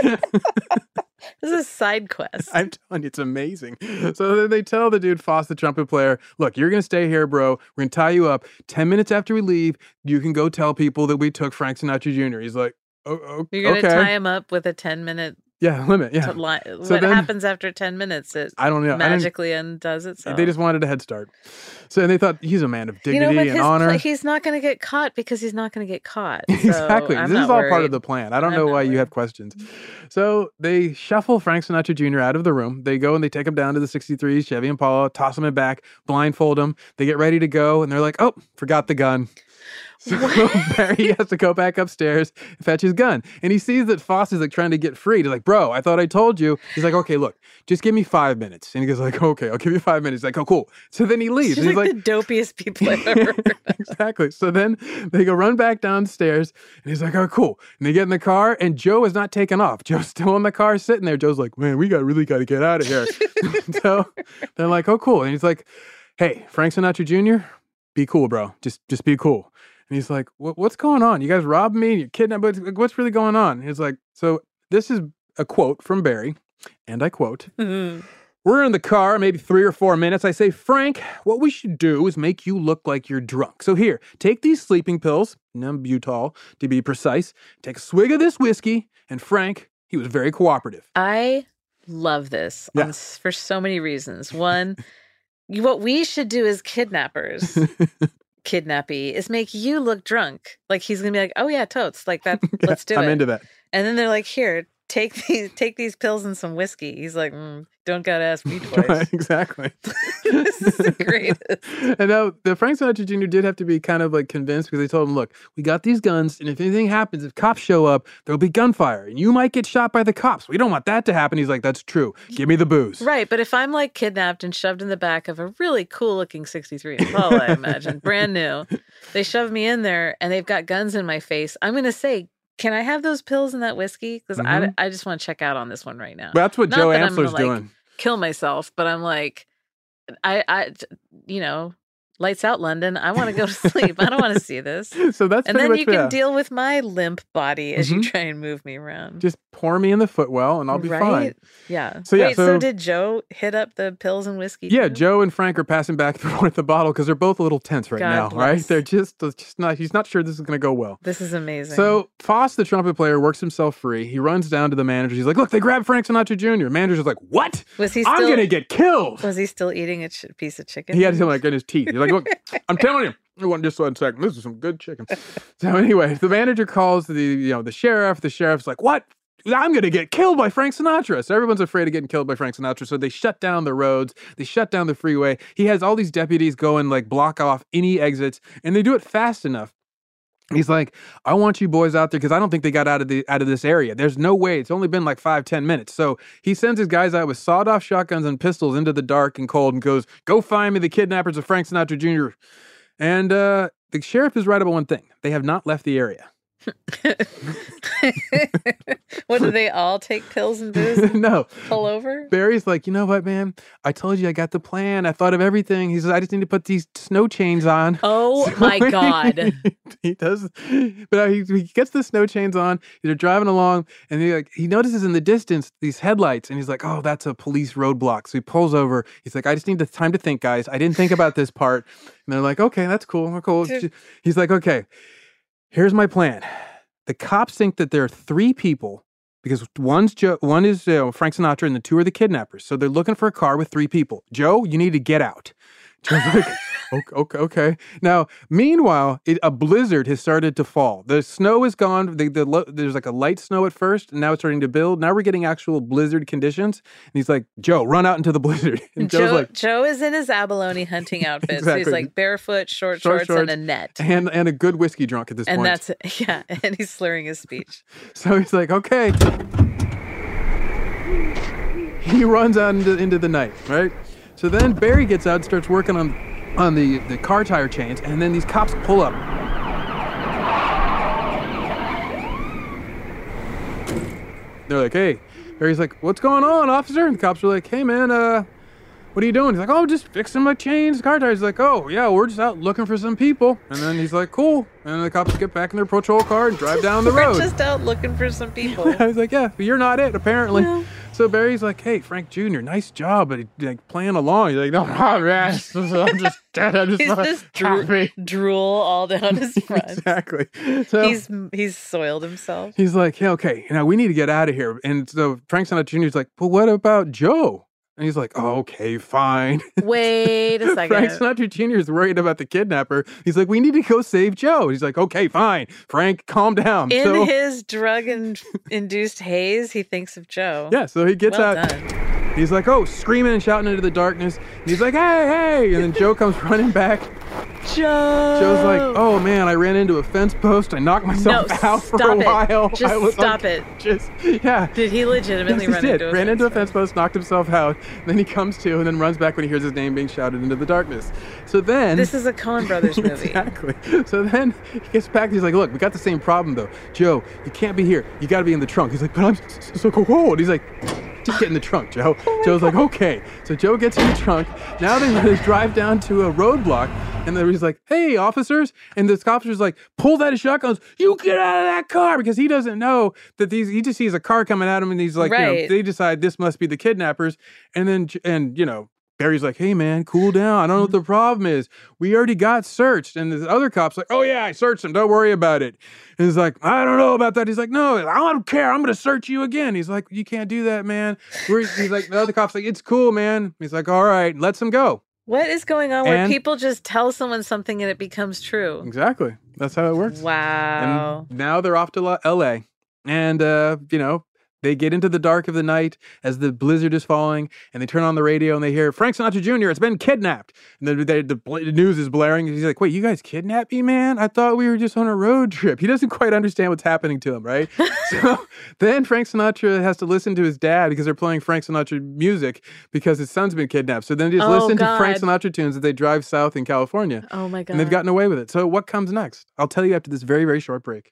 This is a side quest. I'm telling you, it's amazing. So then they tell the dude, Foss, the trumpet player, look, you're going to stay here, bro. We're going to tie you up. 10 minutes after we leave, you can go tell people that we took Frank Sinatra Jr. He's like, oh, oh You're gonna okay. tie him up with a ten minute. Yeah, limit. Yeah. li- So what then- happens after ten minutes? It I don't know. Magically undoes itself. They just wanted a head start. So they thought he's a man of you dignity know, and his, honor. he's not going to get caught because he's not going to get caught. So exactly. I'm this is all part of the plan. I don't I'm know why you have questions. So they shuffle Frank Sinatra Jr. out of the room. They go and they take him down to the 63 Chevy Impala, toss him in back, blindfold him. They get ready to go, and they're like, oh, forgot the gun. So Barry has to go back upstairs and fetch his gun. And he sees that Foss is like trying to get free. He's like, bro, I thought I told you. He's like, okay, look, just give me five minutes. And he goes like, okay, I'll give you five minutes. He's like, oh, cool. So then he leaves. She's like, he's like, the dopiest people I've ever heard. exactly. So then they go run back downstairs, and he's like, "Oh, cool." And they get in the car, and Joe is not taken off. Joe's still in the car, sitting there. Joe's like, "Man, we got really got to get out of here." so they're like, "Oh, cool." And he's like, "Hey, Frank Sinatra Jr., be cool, bro. Just just be cool." And he's like, "What's going on? You guys robbed me? And You kidnapped? What's, what's really going on?" He's like, "So this is a quote from Barry, and I quote." Mm-hmm. We're in the car, maybe three or four minutes. I say, Frank, what we should do is make you look like you're drunk. So here, take these sleeping pills, Nembutal to be precise. Take a swig of this whiskey, and Frank, he was very cooperative. I love this Yeah. on for so many reasons. One, what we should do as kidnappers, kidnappy, is make you look drunk. Like he's gonna be like, "Oh yeah, totes, like that. Let's do it. I'm into that. And then they're like, "Here, take these, take these pills and some whiskey." He's like, mm, "Don't gotta ask me twice." exactly. this is the greatest. and now the Frank Sinatra Jr. did have to be kind of like convinced because they told him, look, we got these guns, and if anything happens, if cops show up, there'll be gunfire, and you might get shot by the cops. We don't want that to happen. He's like, that's true. Give me the booze. Right, but if I'm like kidnapped and shoved in the back of a really cool looking 63 Impala, I imagine, brand new, they shove me in there and they've got guns in my face, I'm going to say, can I have those pills and that whiskey? Because Mhm. I, I just want to check out on this one right now. That's what Not Joe that I'm gonna, like, doing. Kill myself, but I'm like, I, I, you know, lights out London. I want to go to sleep. I don't want to see this. So that's and then you can deal with my limp body as you Mhm. try and move me around. Just pour me in the footwell, and I'll be fine. Yeah. So, yeah, Wait, so, so- did Joe hit up the pills and whiskey? Yeah, too? Joe and Frank are passing back and forth the bottle because they're both a little tense right God now, right? They're just, just not. He's not sure this is going to go well. This is amazing. So Foss, the trumpet player, works himself free. He runs down to the manager. He's like, "Look, they grabbed Frank Sinatra Jr." Manager's like, "What? was he? I'm Still, gonna get killed." Was he still eating a ch- piece of chicken? He had him like in his teeth. He's like, "Look, I'm telling you." One just one second. This is some good chicken. So anyway, the manager calls the you know the sheriff. The sheriff's like, "What? I'm gonna get killed by Frank Sinatra." So everyone's afraid of getting killed by Frank Sinatra. So they shut down the roads. They shut down the freeway. He has all these deputies go and like block off any exits, and they do it fast enough He's like, I want you boys out there because I don't think they got out of the out of this area. There's no way. It's only been like five, ten minutes. So he sends his guys out with sawed off shotguns and pistols into the dark and cold and goes, Go find me the kidnappers of Frank Sinatra Jr. And uh, the sheriff is right about one thing. They have not left the area. what do they all take pills and booze? And no. Pull over? Barry's like, you know what, man? I told you I got the plan. I thought of everything. He says, I just need to put these snow chains on. Oh So my he- God. he does, but he, he gets the snow chains on. They're driving along, and he like he notices in the distance these headlights, and he's like, "Oh, that's a police roadblock." So he pulls over. He's like, "I just need the time to think, guys. I didn't think about this part." And they're like, "Okay, that's cool. We're cool." He's like, "Okay, here's my plan. The cops think that there are three people." Because one's Joe, one is uh, Frank Sinatra, and the two are the kidnappers. So they're looking for a car with three people. Joe, you need to get out. Joe's like, okay, okay, okay. Now, meanwhile, it, a blizzard has started to fall. The snow is gone. The, the, lo- there's like a light snow at first, and now it's starting to build. Now we're getting actual blizzard conditions. And he's like, Joe, run out into the blizzard. And Joe's Joe, like, Joe is in his abalone hunting outfit. So Exactly. he's like barefoot, short, Short shorts, and a net. and and a good whiskey drunk at this And point. that's. Yeah. And he's slurring his speech. So he's like, okay. He runs out into, into the night, right? So then Barry gets out and starts working on on the, the car tire chains, and then these cops pull up. They're like, hey. Barry's like, what's going on, officer? And the cops are like, hey, man, uh, what are you doing? He's like, oh, just fixing my chains, car tires. He's like, oh, yeah, we're just out looking for some people. And then he's like, cool. And the cops get back in their patrol car and drive down the road. We're just out looking for some people. I was like, yeah, but you're not it, apparently. So Barry's like, hey, Frank Jr., nice job, but he, like playing along. He's like, no, I'm just, I'm just dead. I'm just, He's just dro- drool all down his front. Exactly. So he's he's soiled himself. he's like, yeah, okay, now we need to get out of here. And so Frank Sinatra Jr. is like, "But what about Joe? And he's like, oh, okay, fine. Wait a second. Frank Sinatra Jr. is worried about the kidnapper. He's like, we need to go save Joe. He's like, okay, fine. Frank, calm down. In so, his drug and induced haze, he thinks of Joe. Yeah, so he gets Well out. done. He's like, oh, screaming and shouting into the darkness. And he's like, hey, hey. And then Joe comes running back. Joe. Joe's like, oh man, I ran into a fence post. I knocked myself No, out for stop a it. while. Just stop like- it. Just, yeah. Did he legitimately Yes, run he did. into a ran fence into a fence post, knocked himself out. Then he comes to and then runs back when he hears his name being shouted into the darkness. So then. This is a Coen Brothers movie. Exactly. So then he gets back. He's like, "Look, we got the same problem though, Joe. You can't be here. You got to be in the trunk." He's like, "But I'm so cold." He's like, "Just get in the trunk, Joe." Oh Joe's like, "Okay." So Joe gets in the trunk. Now they they drive down to a roadblock, and then he's like, "Hey, officers!" And this officer's like, "Pull that shotguns. You get out of that car!" Because he doesn't know that these. He just sees a car coming at him, and he's like, you know, they decide this must be the kidnappers, and then and you know. Barry's like, hey man, cool down. I don't know what the problem is. We already got searched. And the other cop's like, oh yeah, I searched him. Don't worry about it. And he's like, I don't know about that. He's like, no, I don't care. I'm gonna search you again. He's like, you can't do that, man. We're, he's like, the other cop's like, it's cool, man. He's like, all right, lets him go. What is going on where people just tell someone something and it becomes true? Exactly. That's how it works. Wow. And now they're off to La- LA. And, uh, you know, they get into the dark of the night as the blizzard is falling, and they turn on the radio and they hear Frank Sinatra Jr. has been kidnapped. And then the, the news is blaring. He's like, "Wait, you guys kidnapped me, man? I thought we were just on a road trip." He doesn't quite understand what's happening to him, right? so then Frank Sinatra has to listen to his dad because they're playing Frank Sinatra music because his son's been kidnapped. So then they just Oh, listen to Frank Sinatra tunes as they drive south in California. Oh my god. And they've gotten away with it. So what comes next? I'll tell you after this very, very short break.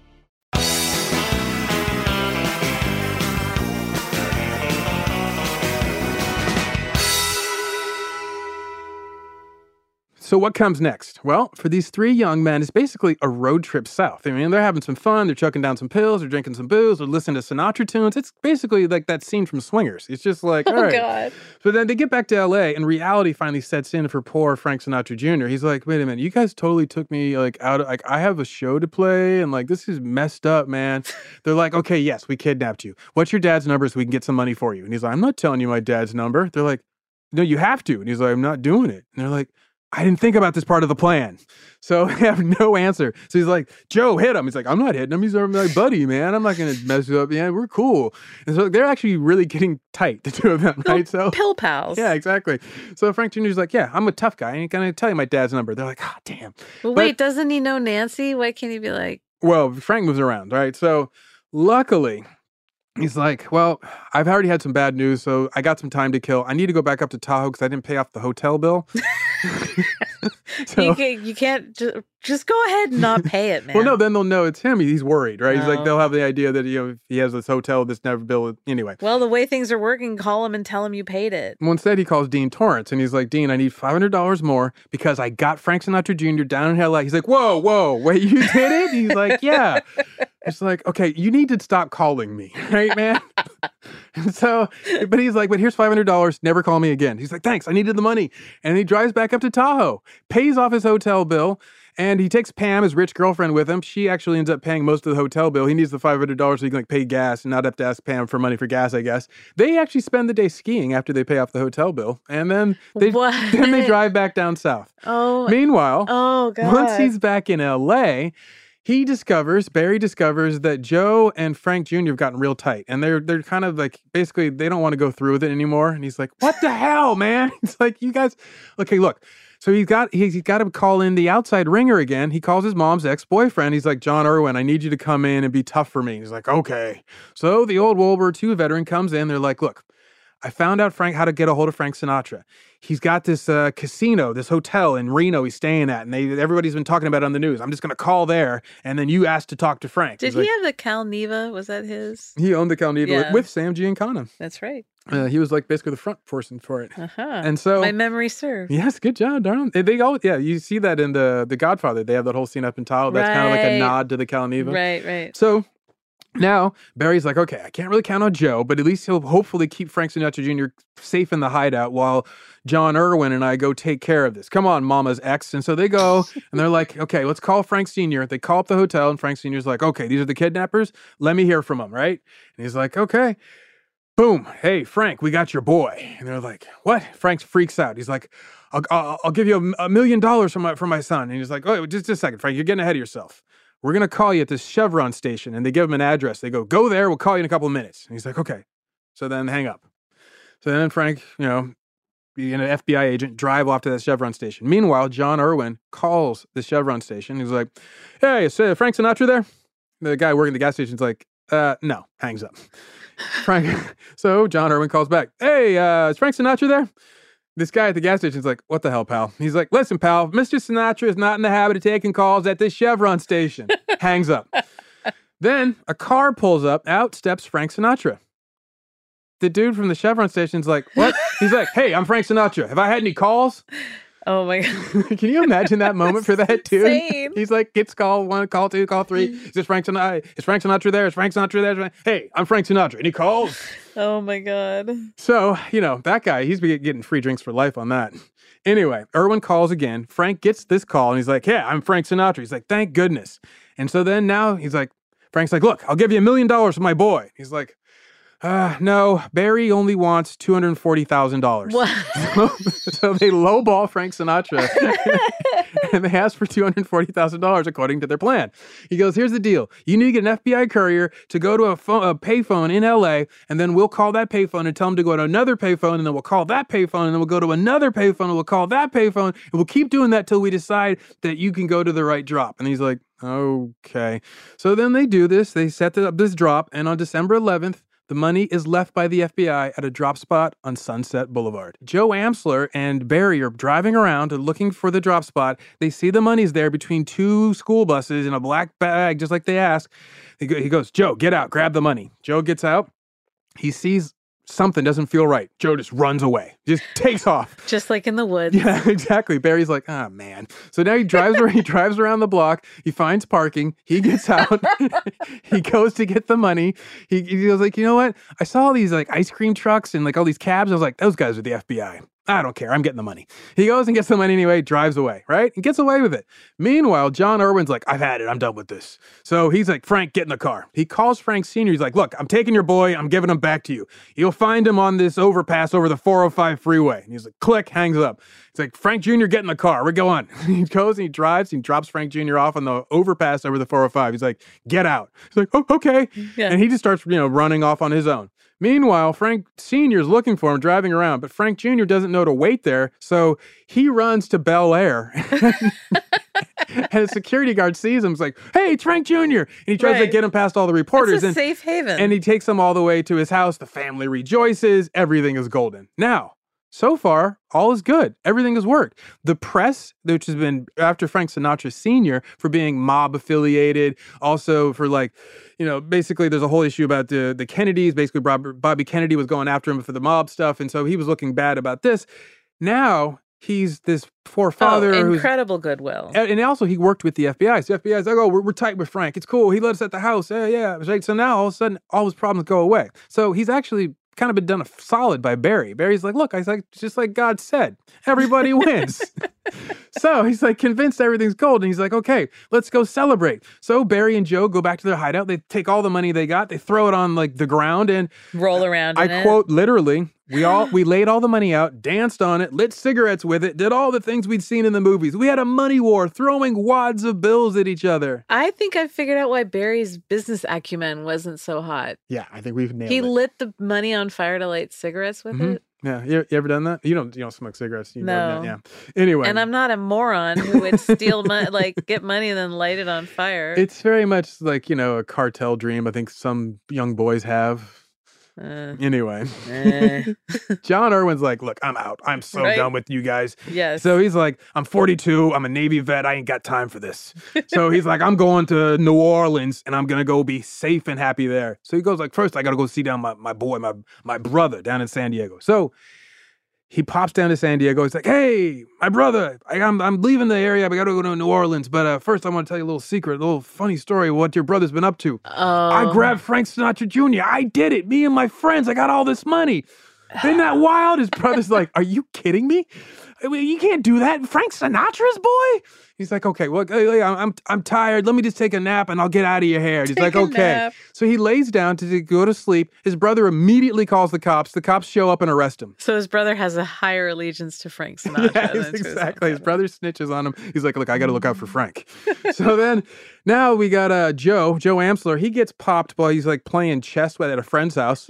So what comes next? Well, for these three young men, it's basically a road trip south. I mean, they're having some fun, they're chucking down some pills, they're drinking some booze, they're listening to Sinatra tunes. It's basically like that scene from Swingers. It's just like, all Oh, right. God. But then they get back to LA and reality finally sets in for poor Frank Sinatra Jr. He's like, wait a minute, you guys totally took me like out of like I have a show to play and like this is messed up, man. They're like, okay, yes, we kidnapped you. What's your dad's number so we can get some money for you? And he's like, I'm not telling you my dad's number. They're like, no, you have to. And he's like, I'm not doing it. And they're like, I didn't think about this part of the plan. So I have no answer. So he's like, Joe, hit him. He's like, I'm not hitting him. He's my buddy, man. I'm not going to mess you up. Yeah, we're cool. And so they're actually really getting tight, the two of them, right? So pill pals. Yeah, exactly. So Frank Jr.'s like, yeah, I'm a tough guy. I ain't going to tell you my dad's number. They're like, ah, damn. But But- wait, doesn't he know Nancy? Why can't he be like, well, Frank moves around, right? So luckily, he's like, well, I've already had some bad news, so I got some time to kill. I need to go back up to Tahoe because I didn't pay off the hotel bill. So- you, can, you can't just, just go ahead and not pay it, man. Well, no, then they'll know it's him. He's worried, right? He's like, they'll have the idea that, you know, he has this hotel, that's never bill. Anyway. Well, the way things are working, call him and tell him you paid it. Well, instead, he calls Dean Torrence and he's like, Dean, I need $500 more because I got Frank Sinatra Jr. down in LA. He's like, whoa, whoa, wait, you did it? He's like, yeah. It's like, okay, you need to stop calling me, right, man? So, but he's like, but here's $500. Never call me again. He's like, thanks. I needed the money. And he drives back up to Tahoe, pays off his hotel bill. And he takes Pam, his rich girlfriend, with him. She actually ends up paying most of the hotel bill. He needs the five hundred dollars so he can like pay gas and not have to ask Pam for money for gas. I guess they actually spend the day skiing after they pay off the hotel bill, and then they then they drive back down south. Oh. Meanwhile, Oh, God. once he's back in L.A., he discovers Barry discovers that Joe and Frank Jr. have gotten real tight, and they're they're kind of like basically they don't want to go through with it anymore. And he's like, "What the hell, man?" It's like you guys. Okay, look. So he's got he's, got to call in the outside ringer again. He calls his mom's ex boyfriend. He's like, "John Irwin, I need you to come in and be tough for me." He's like, "Okay." So the old World War II veteran comes in. They're like, "Look." I found out Frank how to get a hold of Frank Sinatra. He's got this uh, casino, this hotel in Reno. He's staying at, and they everybody's been talking about it on the news. I'm just going to call there, and then you asked to talk to Frank. Did He's he like- have the Cal Neva? Was that his? He owned the Calneva Yeah. with Sam Giancana. That's right. Uh, he was like basically the front person for it. Uh-huh. And so my memory serves. Yes, good job, darling. They, they all yeah, you see that in the the Godfather. They have that whole scene up in Tahoe. That's kind of like a nod to the Calneva. Right, right. So now Barry's like, okay, I can't really count on Joe, but at least he'll hopefully keep Frank Sinatra Jr. safe in the hideout while John Irwin and I go take care of this. Come on, Mama's ex. And so they go and they're like, okay, let's call Frank Sr. They call up the hotel, and Frank Sr.'s like, okay, these are the kidnappers. Let me hear from them, right? And he's like, okay. Boom. Hey, Frank, we got your boy. And they're like, what? Frank freaks out. He's like, I'll, I'll, I'll give you a, a million dollars for my, for my son. And he's like, oh, just a second, Frank, you're getting ahead of yourself. We're going to call you at this Chevron station. And they give him an address. They go, go there. We'll call you in a couple of minutes. And he's like, okay. So then hang up. So then Frank, you know, being an FBI agent, drive off to that Chevron station. Meanwhile, John Irwin calls the Chevron station. He's like, hey, is uh, Frank Sinatra there? The guy working the gas station's like, uh, no, hangs up. Frank. So John Irwin calls back. Hey, uh, is Frank Sinatra there? This guy at the gas station's like, what the hell, pal? He's like, listen, pal, Mr. Sinatra is not in the habit of taking calls at this Chevron station. Hangs up. Then a car pulls up. Out steps Frank Sinatra. The dude from the Chevron station's like, what? He's like, hey, I'm Frank Sinatra. Have I had any calls? Oh my god. Can you imagine that moment for that too? insane. He's like, gets call one, call two, call three. Mm. Is this Frank Sinatra? Is Frank Sinatra there? Is Frank Sinatra there? Hey, I'm Frank Sinatra. Any calls? Oh my god. So, you know, that guy, he's be getting free drinks for life on that. Anyway, Irwin calls again. Frank gets this call and he's like, Yeah, I'm Frank Sinatra. He's like, Thank goodness. And so then now he's like, Frank's like, Look, I'll give you a million dollars for my boy. He's like, uh, no, Barry only wants $240,000. What? So, so they lowball Frank Sinatra and they ask for $240,000 according to their plan. He goes, Here's the deal. You need to get an FBI courier to go to a, phone, a payphone in LA, and then we'll call that payphone and tell them to go to another payphone, and then we'll call that payphone, and then we'll go to another payphone, and we'll call that payphone, and we'll keep doing that till we decide that you can go to the right drop. And he's like, Okay. So then they do this. They set up this drop, and on December 11th, the money is left by the FBI at a drop spot on Sunset Boulevard. Joe Amsler and Barry are driving around and looking for the drop spot. They see the money's there between two school buses in a black bag, just like they ask. He goes, Joe, get out, grab the money. Joe gets out. He sees something doesn't feel right. Joe just runs away, just takes off. Just like in the woods. Yeah, exactly. Barry's like, ah, man. So now he drives around, he drives around the block. He finds parking. He gets out. he goes to get the money. He, he goes like, you know what? I saw all these like ice cream trucks and like all these cabs. I was like, those guys are the FBI. I don't care. I'm getting the money. He goes and gets the money anyway, drives away, right? And gets away with it. Meanwhile, John Irwin's like, I've had it. I'm done with this. So he's like, Frank, get in the car. He calls Frank Sr. He's like, look, I'm taking your boy. I'm giving him back to you. You'll find him on this overpass over the 405 freeway. And he's like, click, hangs up. He's like, Frank Jr., get in the car. We're going. he goes and he drives and he drops Frank Jr. off on the overpass over the 405. He's like, get out. He's like, oh, okay. Yeah. And he just starts, you know, running off on his own. Meanwhile, Frank Sr. is looking for him, driving around, but Frank Jr. doesn't know to wait there. So he runs to Bel Air. and a security guard sees him. He's like, hey, it's Frank Jr. And he tries to get him past all the reporters. It's a and, safe haven. and he takes him all the way to his house. The family rejoices. Everything is golden. Now, so far, all is good. Everything has worked. The press, which has been after Frank Sinatra Sr. for being mob affiliated, also for like, you know, basically there's a whole issue about the the Kennedys. Basically, Bobby Kennedy was going after him for the mob stuff, and so he was looking bad about this. Now he's this forefather oh, who's incredible goodwill. and, also he worked with the FBI. So the FBI's like, oh, we're, we're tight with Frank. It's cool. He let us at the house. Yeah, yeah. So now all of a sudden all his problems go away. So he's actually kind of been done a solid by Barry. Barry's like, look, I like, just like God said, everybody wins. so he's like convinced everything's gold, and he's like, okay, let's go celebrate. So Barry and Joe go back to their hideout. They take all the money they got, they throw it on like the ground, and roll around. I in quote literally. We all we laid all the money out, danced on it, lit cigarettes with it, did all the things we'd seen in the movies. We had a money war, throwing wads of bills at each other. I think I figured out why Barry's business acumen wasn't so hot. Yeah, I think we've nailed he it. lit the money on fire to light cigarettes with Mhm. it. Yeah, you, you ever done that? You don't you don't smoke cigarettes. You No. Know, yeah. Anyway, And I'm not a moron who would steal money, like get money and then light it on fire. It's very much like, you know, a cartel dream I think some young boys have. Uh, Anyway, eh. John Irwin's like, look, I'm out. I'm so Right? done with you guys. Yes. So he's like, I'm 42. I'm a Navy vet. I ain't got time for this. so he's like, I'm going to New Orleans and I'm gonna go be safe and happy there. So he goes like, first I gotta go see down my, my boy, my my brother down in San Diego. So he pops down to San Diego. He's like, "Hey, my brother, I, I'm I'm leaving the area. I got to go to New Orleans, but uh, first I want to tell you a little secret, a little funny story of what your brother's been up to. Oh. I grabbed Frank Sinatra Jr. I did it. Me and my friends. I got all this money. Isn't that wild?" His brother's like, "Are you kidding me? You can't do that. Frank Sinatra's boy." He's like, "Okay, well, I'm I'm tired. Let me just take a nap and I'll get out of your hair." He's Take like, "Okay." nap. So he lays down to go to sleep. His brother immediately calls the cops. The cops show up and arrest him. so his brother has a higher allegiance to Frank Sinatra. Yes, than to his exactly. His brother snitches on him. He's like, "Look, I got to look out for Frank." so then, now we got uh, Joe, Joe Amsler. He gets popped while he's like playing chess at a friend's house.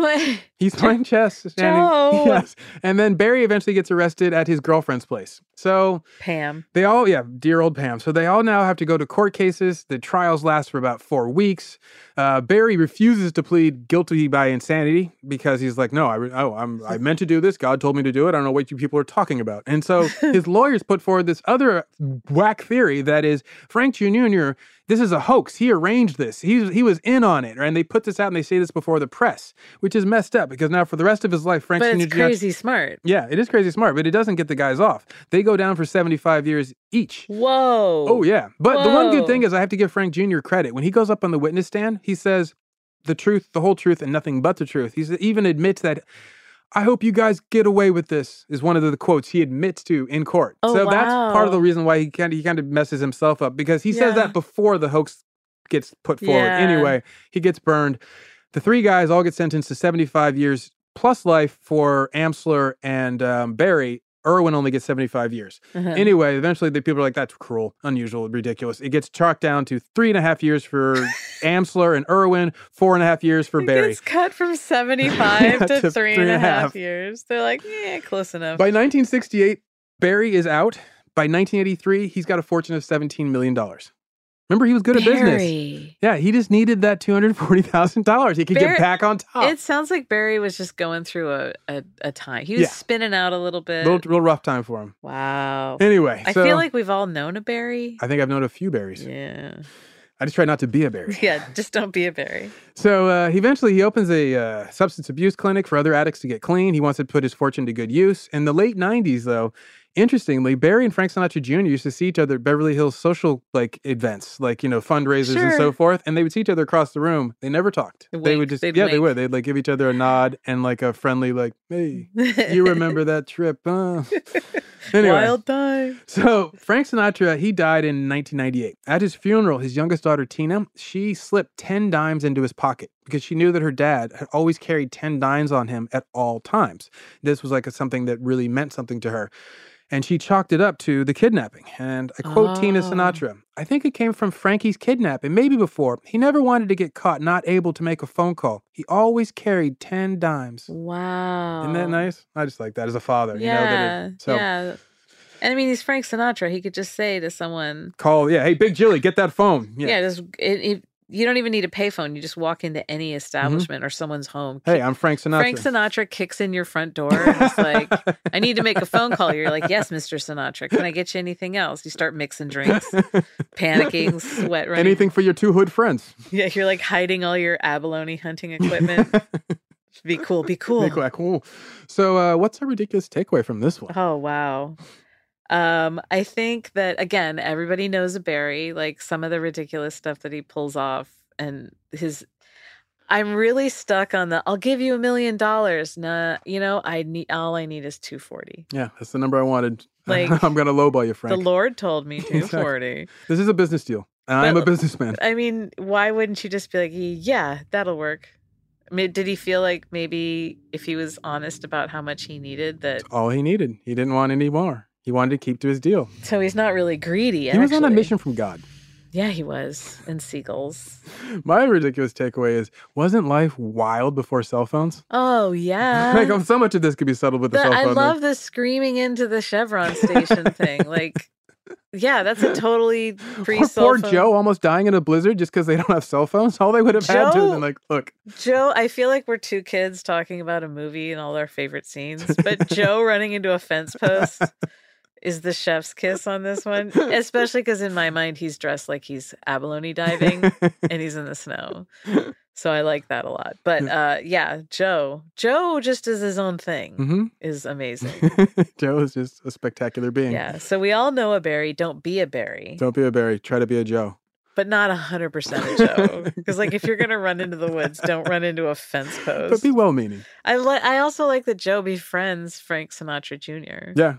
He's playing chess. Joe! yes, and then Barry eventually gets arrested at his girlfriend's place. So Pam. they all, yeah, dear old Pam. So they all now have to go to court cases. The trials last for about four weeks. Uh, Barry refuses to plead guilty by insanity because he's like, no, I, re- oh, I'm, I meant to do this. God told me to do it. I don't know what you people are talking about. And so his lawyers put forward this other whack theory that is Frank Jr. This is a hoax. He arranged this. He was, he was in on it. And they put this out and they say this before the press, which is messed up because now for the rest of his life, Frank But Jr. it's crazy smart. Yeah, it is crazy smart, but it doesn't get the guys off. They go down for 75 years each. Whoa. Oh, yeah. But the one good thing is I have to give Frank Jr. credit. When he goes up on the witness stand, he says the truth, the whole truth, and nothing but the truth. He even admits that. I hope you guys get away with this. Is one of the quotes he admits to in court. Oh, so that's part of the reason why he kind of he kind of messes himself up because he says that before the hoax gets put forward. Yeah. Anyway, he gets burned. The three guys all get sentenced to 75 years plus life for Amsler and um, Barry. Irwin only gets 75 years. Uh-huh. Anyway, eventually the people are like, that's cruel, unusual, ridiculous. It gets chalked down to three and a half years for Amsler and Irwin, four and a half years for Barry. It's cut from 75 to, To three and a half years. They're like, yeah, close enough. By 1968, Barry is out. By 1983, he's got a fortune of $17 million. Remember, he was good at business. Yeah, he just needed that $240,000. He could Barry- get back on top. It sounds like Barry was just going through a, a, a time. He was Yeah. spinning out a little bit. Real, real rough time for him. wow. Anyway, I so feel like we've all known a Barry. I think I've known a few berries. Yeah. I just try not to be a berry. Yeah, just don't be a Barry. So uh, eventually he opens a uh, substance abuse clinic for other addicts to get clean. He wants to put his fortune to good use. In the late '90s, though, interestingly, Barry and Frank Sinatra Jr. used to see each other at Beverly Hills social like events, like you know fundraisers and so forth, and they would see each other across the room. They never talked. They'd They would just yeah, they would. They'd like give each other a nod and like a friendly like, hey, you remember that trip? Huh? Anyway. Wild time. So Frank Sinatra, he died in 1998. At his funeral, his youngest daughter Tina, she slipped 10 dimes into his pocket because she knew that her dad had always carried 10 dimes on him at all times. This was like a, something that really meant something to her. And she chalked it up to the kidnapping. And I quote Tina Oh. Sinatra I think it came from Frankie's kidnapping, maybe before. He never wanted to get caught not able to make a phone call. He always carried 10 dimes. Wow. Isn't that nice? I just like that as a father. Yeah. You know, it, so yeah. And I mean, he's Frank Sinatra. He could just say to someone, call, yeah, hey, Big Jilly, get that phone. yeah, just it, it, you don't even need a payphone. You just walk into any establishment or someone's home. Mm-hmm. Hey, I'm Frank Sinatra. Frank Sinatra kicks in your front door and is like, I need to make a phone call. You're like, Yes, Mr. Sinatra. Can I get you anything else? You start mixing drinks, panicking, sweat running. Anything for your two hood friends. Yeah, you're like hiding all your abalone hunting equipment. be cool, be cool. Be cool, cool. So, uh, what's a ridiculous takeaway from this one? Oh, wow. Um, I think that again, everybody knows a Barry, like some of the ridiculous stuff that he pulls off and his I'm really stuck on the I'll give you a million dollars. Nah, you know, I need all I need is 240. Yeah, that's the number I wanted. Like, I'm gonna lowball you, Frank. The Lord told me Exactly. 240. This is a business deal. And I'm a businessman. I mean, why wouldn't you just be like, yeah, that'll work? I mean, did he feel like maybe if he was honest about how much he needed that All he needed. He didn't want any more. He wanted to keep to his deal. so he's not really greedy? He was on a mission from God. Yeah, he was. And seagulls. My ridiculous takeaway is wasn't life wild before cell phones? Oh yeah. like so much of this could be settled with the, The- cell phone. I like- love the screaming into the Chevron station thing. Like, yeah, that's a totally pre Poor, cell poor. Joe almost dying in a blizzard just because they don't have cell phones. All they would have had to have Joe- been like, look, Joe, I feel like we're two kids talking about a movie and all our favorite scenes, but Joe running into a fence post is the chef's kiss on this one, especially because in my mind he's dressed like he's abalone diving and he's in the snow. So I like that a lot. But uh yeah, Joe, Joe just is his own thing hmm is amazing. Joe is just a spectacular being. Yeah. So we all know a Barry, don't be a Barry. Don't be a Barry. Try to be a Joe. But not a hundred percent a Joe. Because like if you're gonna run into the woods, don't run into a fence post. But be well meaning. I like. I also like that Joe befriends Frank Sinatra Jr. Yeah.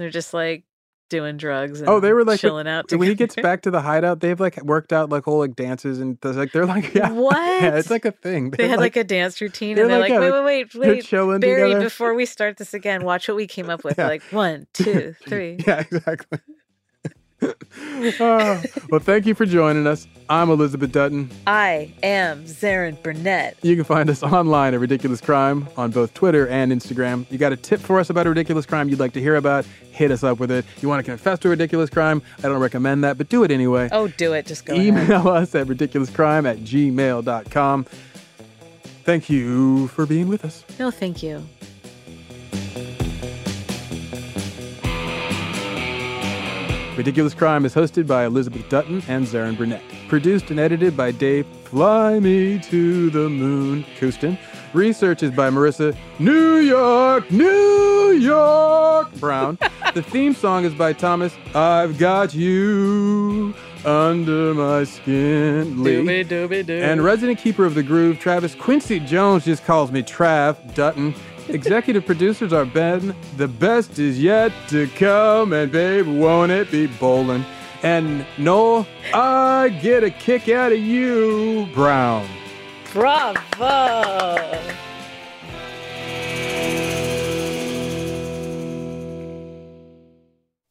They're just like doing drugs. And Oh, they were like chilling out. when he gets back to the hideout. They've like worked out like whole like dances and th- like they're like yeah, What? yeah, it's like a thing. They They're, had like, a dance routine, and they're like, like, "Wait, wait, wait, wait, chilling Barry! together." Before we start this again, watch what we came up with." Yeah. Like one, two, three. Yeah, exactly. Oh, well, thank you for joining us. I'm Elizabeth Dutton. I am Zaron Burnett. You can find us online at Ridiculous Crime on both Twitter and Instagram. You got a tip for us about a ridiculous crime you'd like to hear about? Hit us up with it. You want to confess to a ridiculous crime? I don't recommend that, but do it anyway. Oh, do it! Just go ahead. Email us at ridiculouscrime at gmail.com. Thank you for being with us. No, thank you. Ridiculous Crime is hosted by Elizabeth Dutton and Zaron Burnett. Produced and edited by Dave Fly Me to the Moon Houston. Research is by Marissa New York, New York Brown. the theme song is by Thomas I've Got You Under My Skin Lee. Doobie doobie doo. And resident keeper of the groove, Travis Quincy Jones just calls me Trav Dutton. Executive producers are Ben. The best is yet to come, and babe, won't it be Bowlin? And Noel, I get a kick out of you, Brown. Bravo!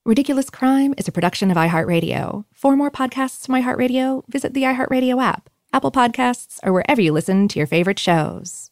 Ridiculous Crime is a production of iHeartRadio. For more podcasts from iHeartRadio, visit the iHeartRadio app, Apple Podcasts, or wherever you listen to your favorite shows.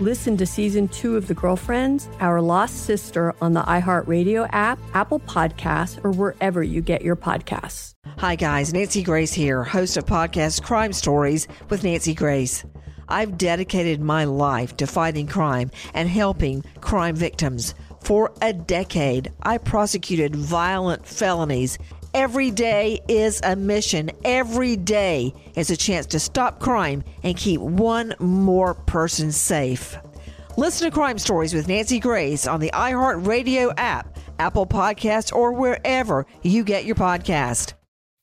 Listen to season two of The Girlfriends, Our Lost Sister on the iHeartRadio app, Apple Podcasts, or wherever you get your podcasts. Hi, guys. Nancy Grace here, host of podcast Crime Stories with Nancy Grace. I've dedicated my life to fighting crime and helping crime victims. For a decade, I prosecuted violent felonies. Every day is a mission. Every day is a chance to stop crime and keep one more person safe. Listen to Crime Stories with Nancy Grace on the iHeartRadio app, Apple Podcasts, or wherever you get your podcast.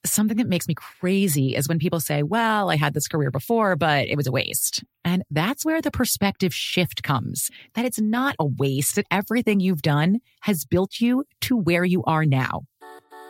Something that makes me crazy is when people say, well, I had this career before, but it was a waste. And that's where the perspective shift comes that it's not a waste, that everything you've done has built you to where you are now.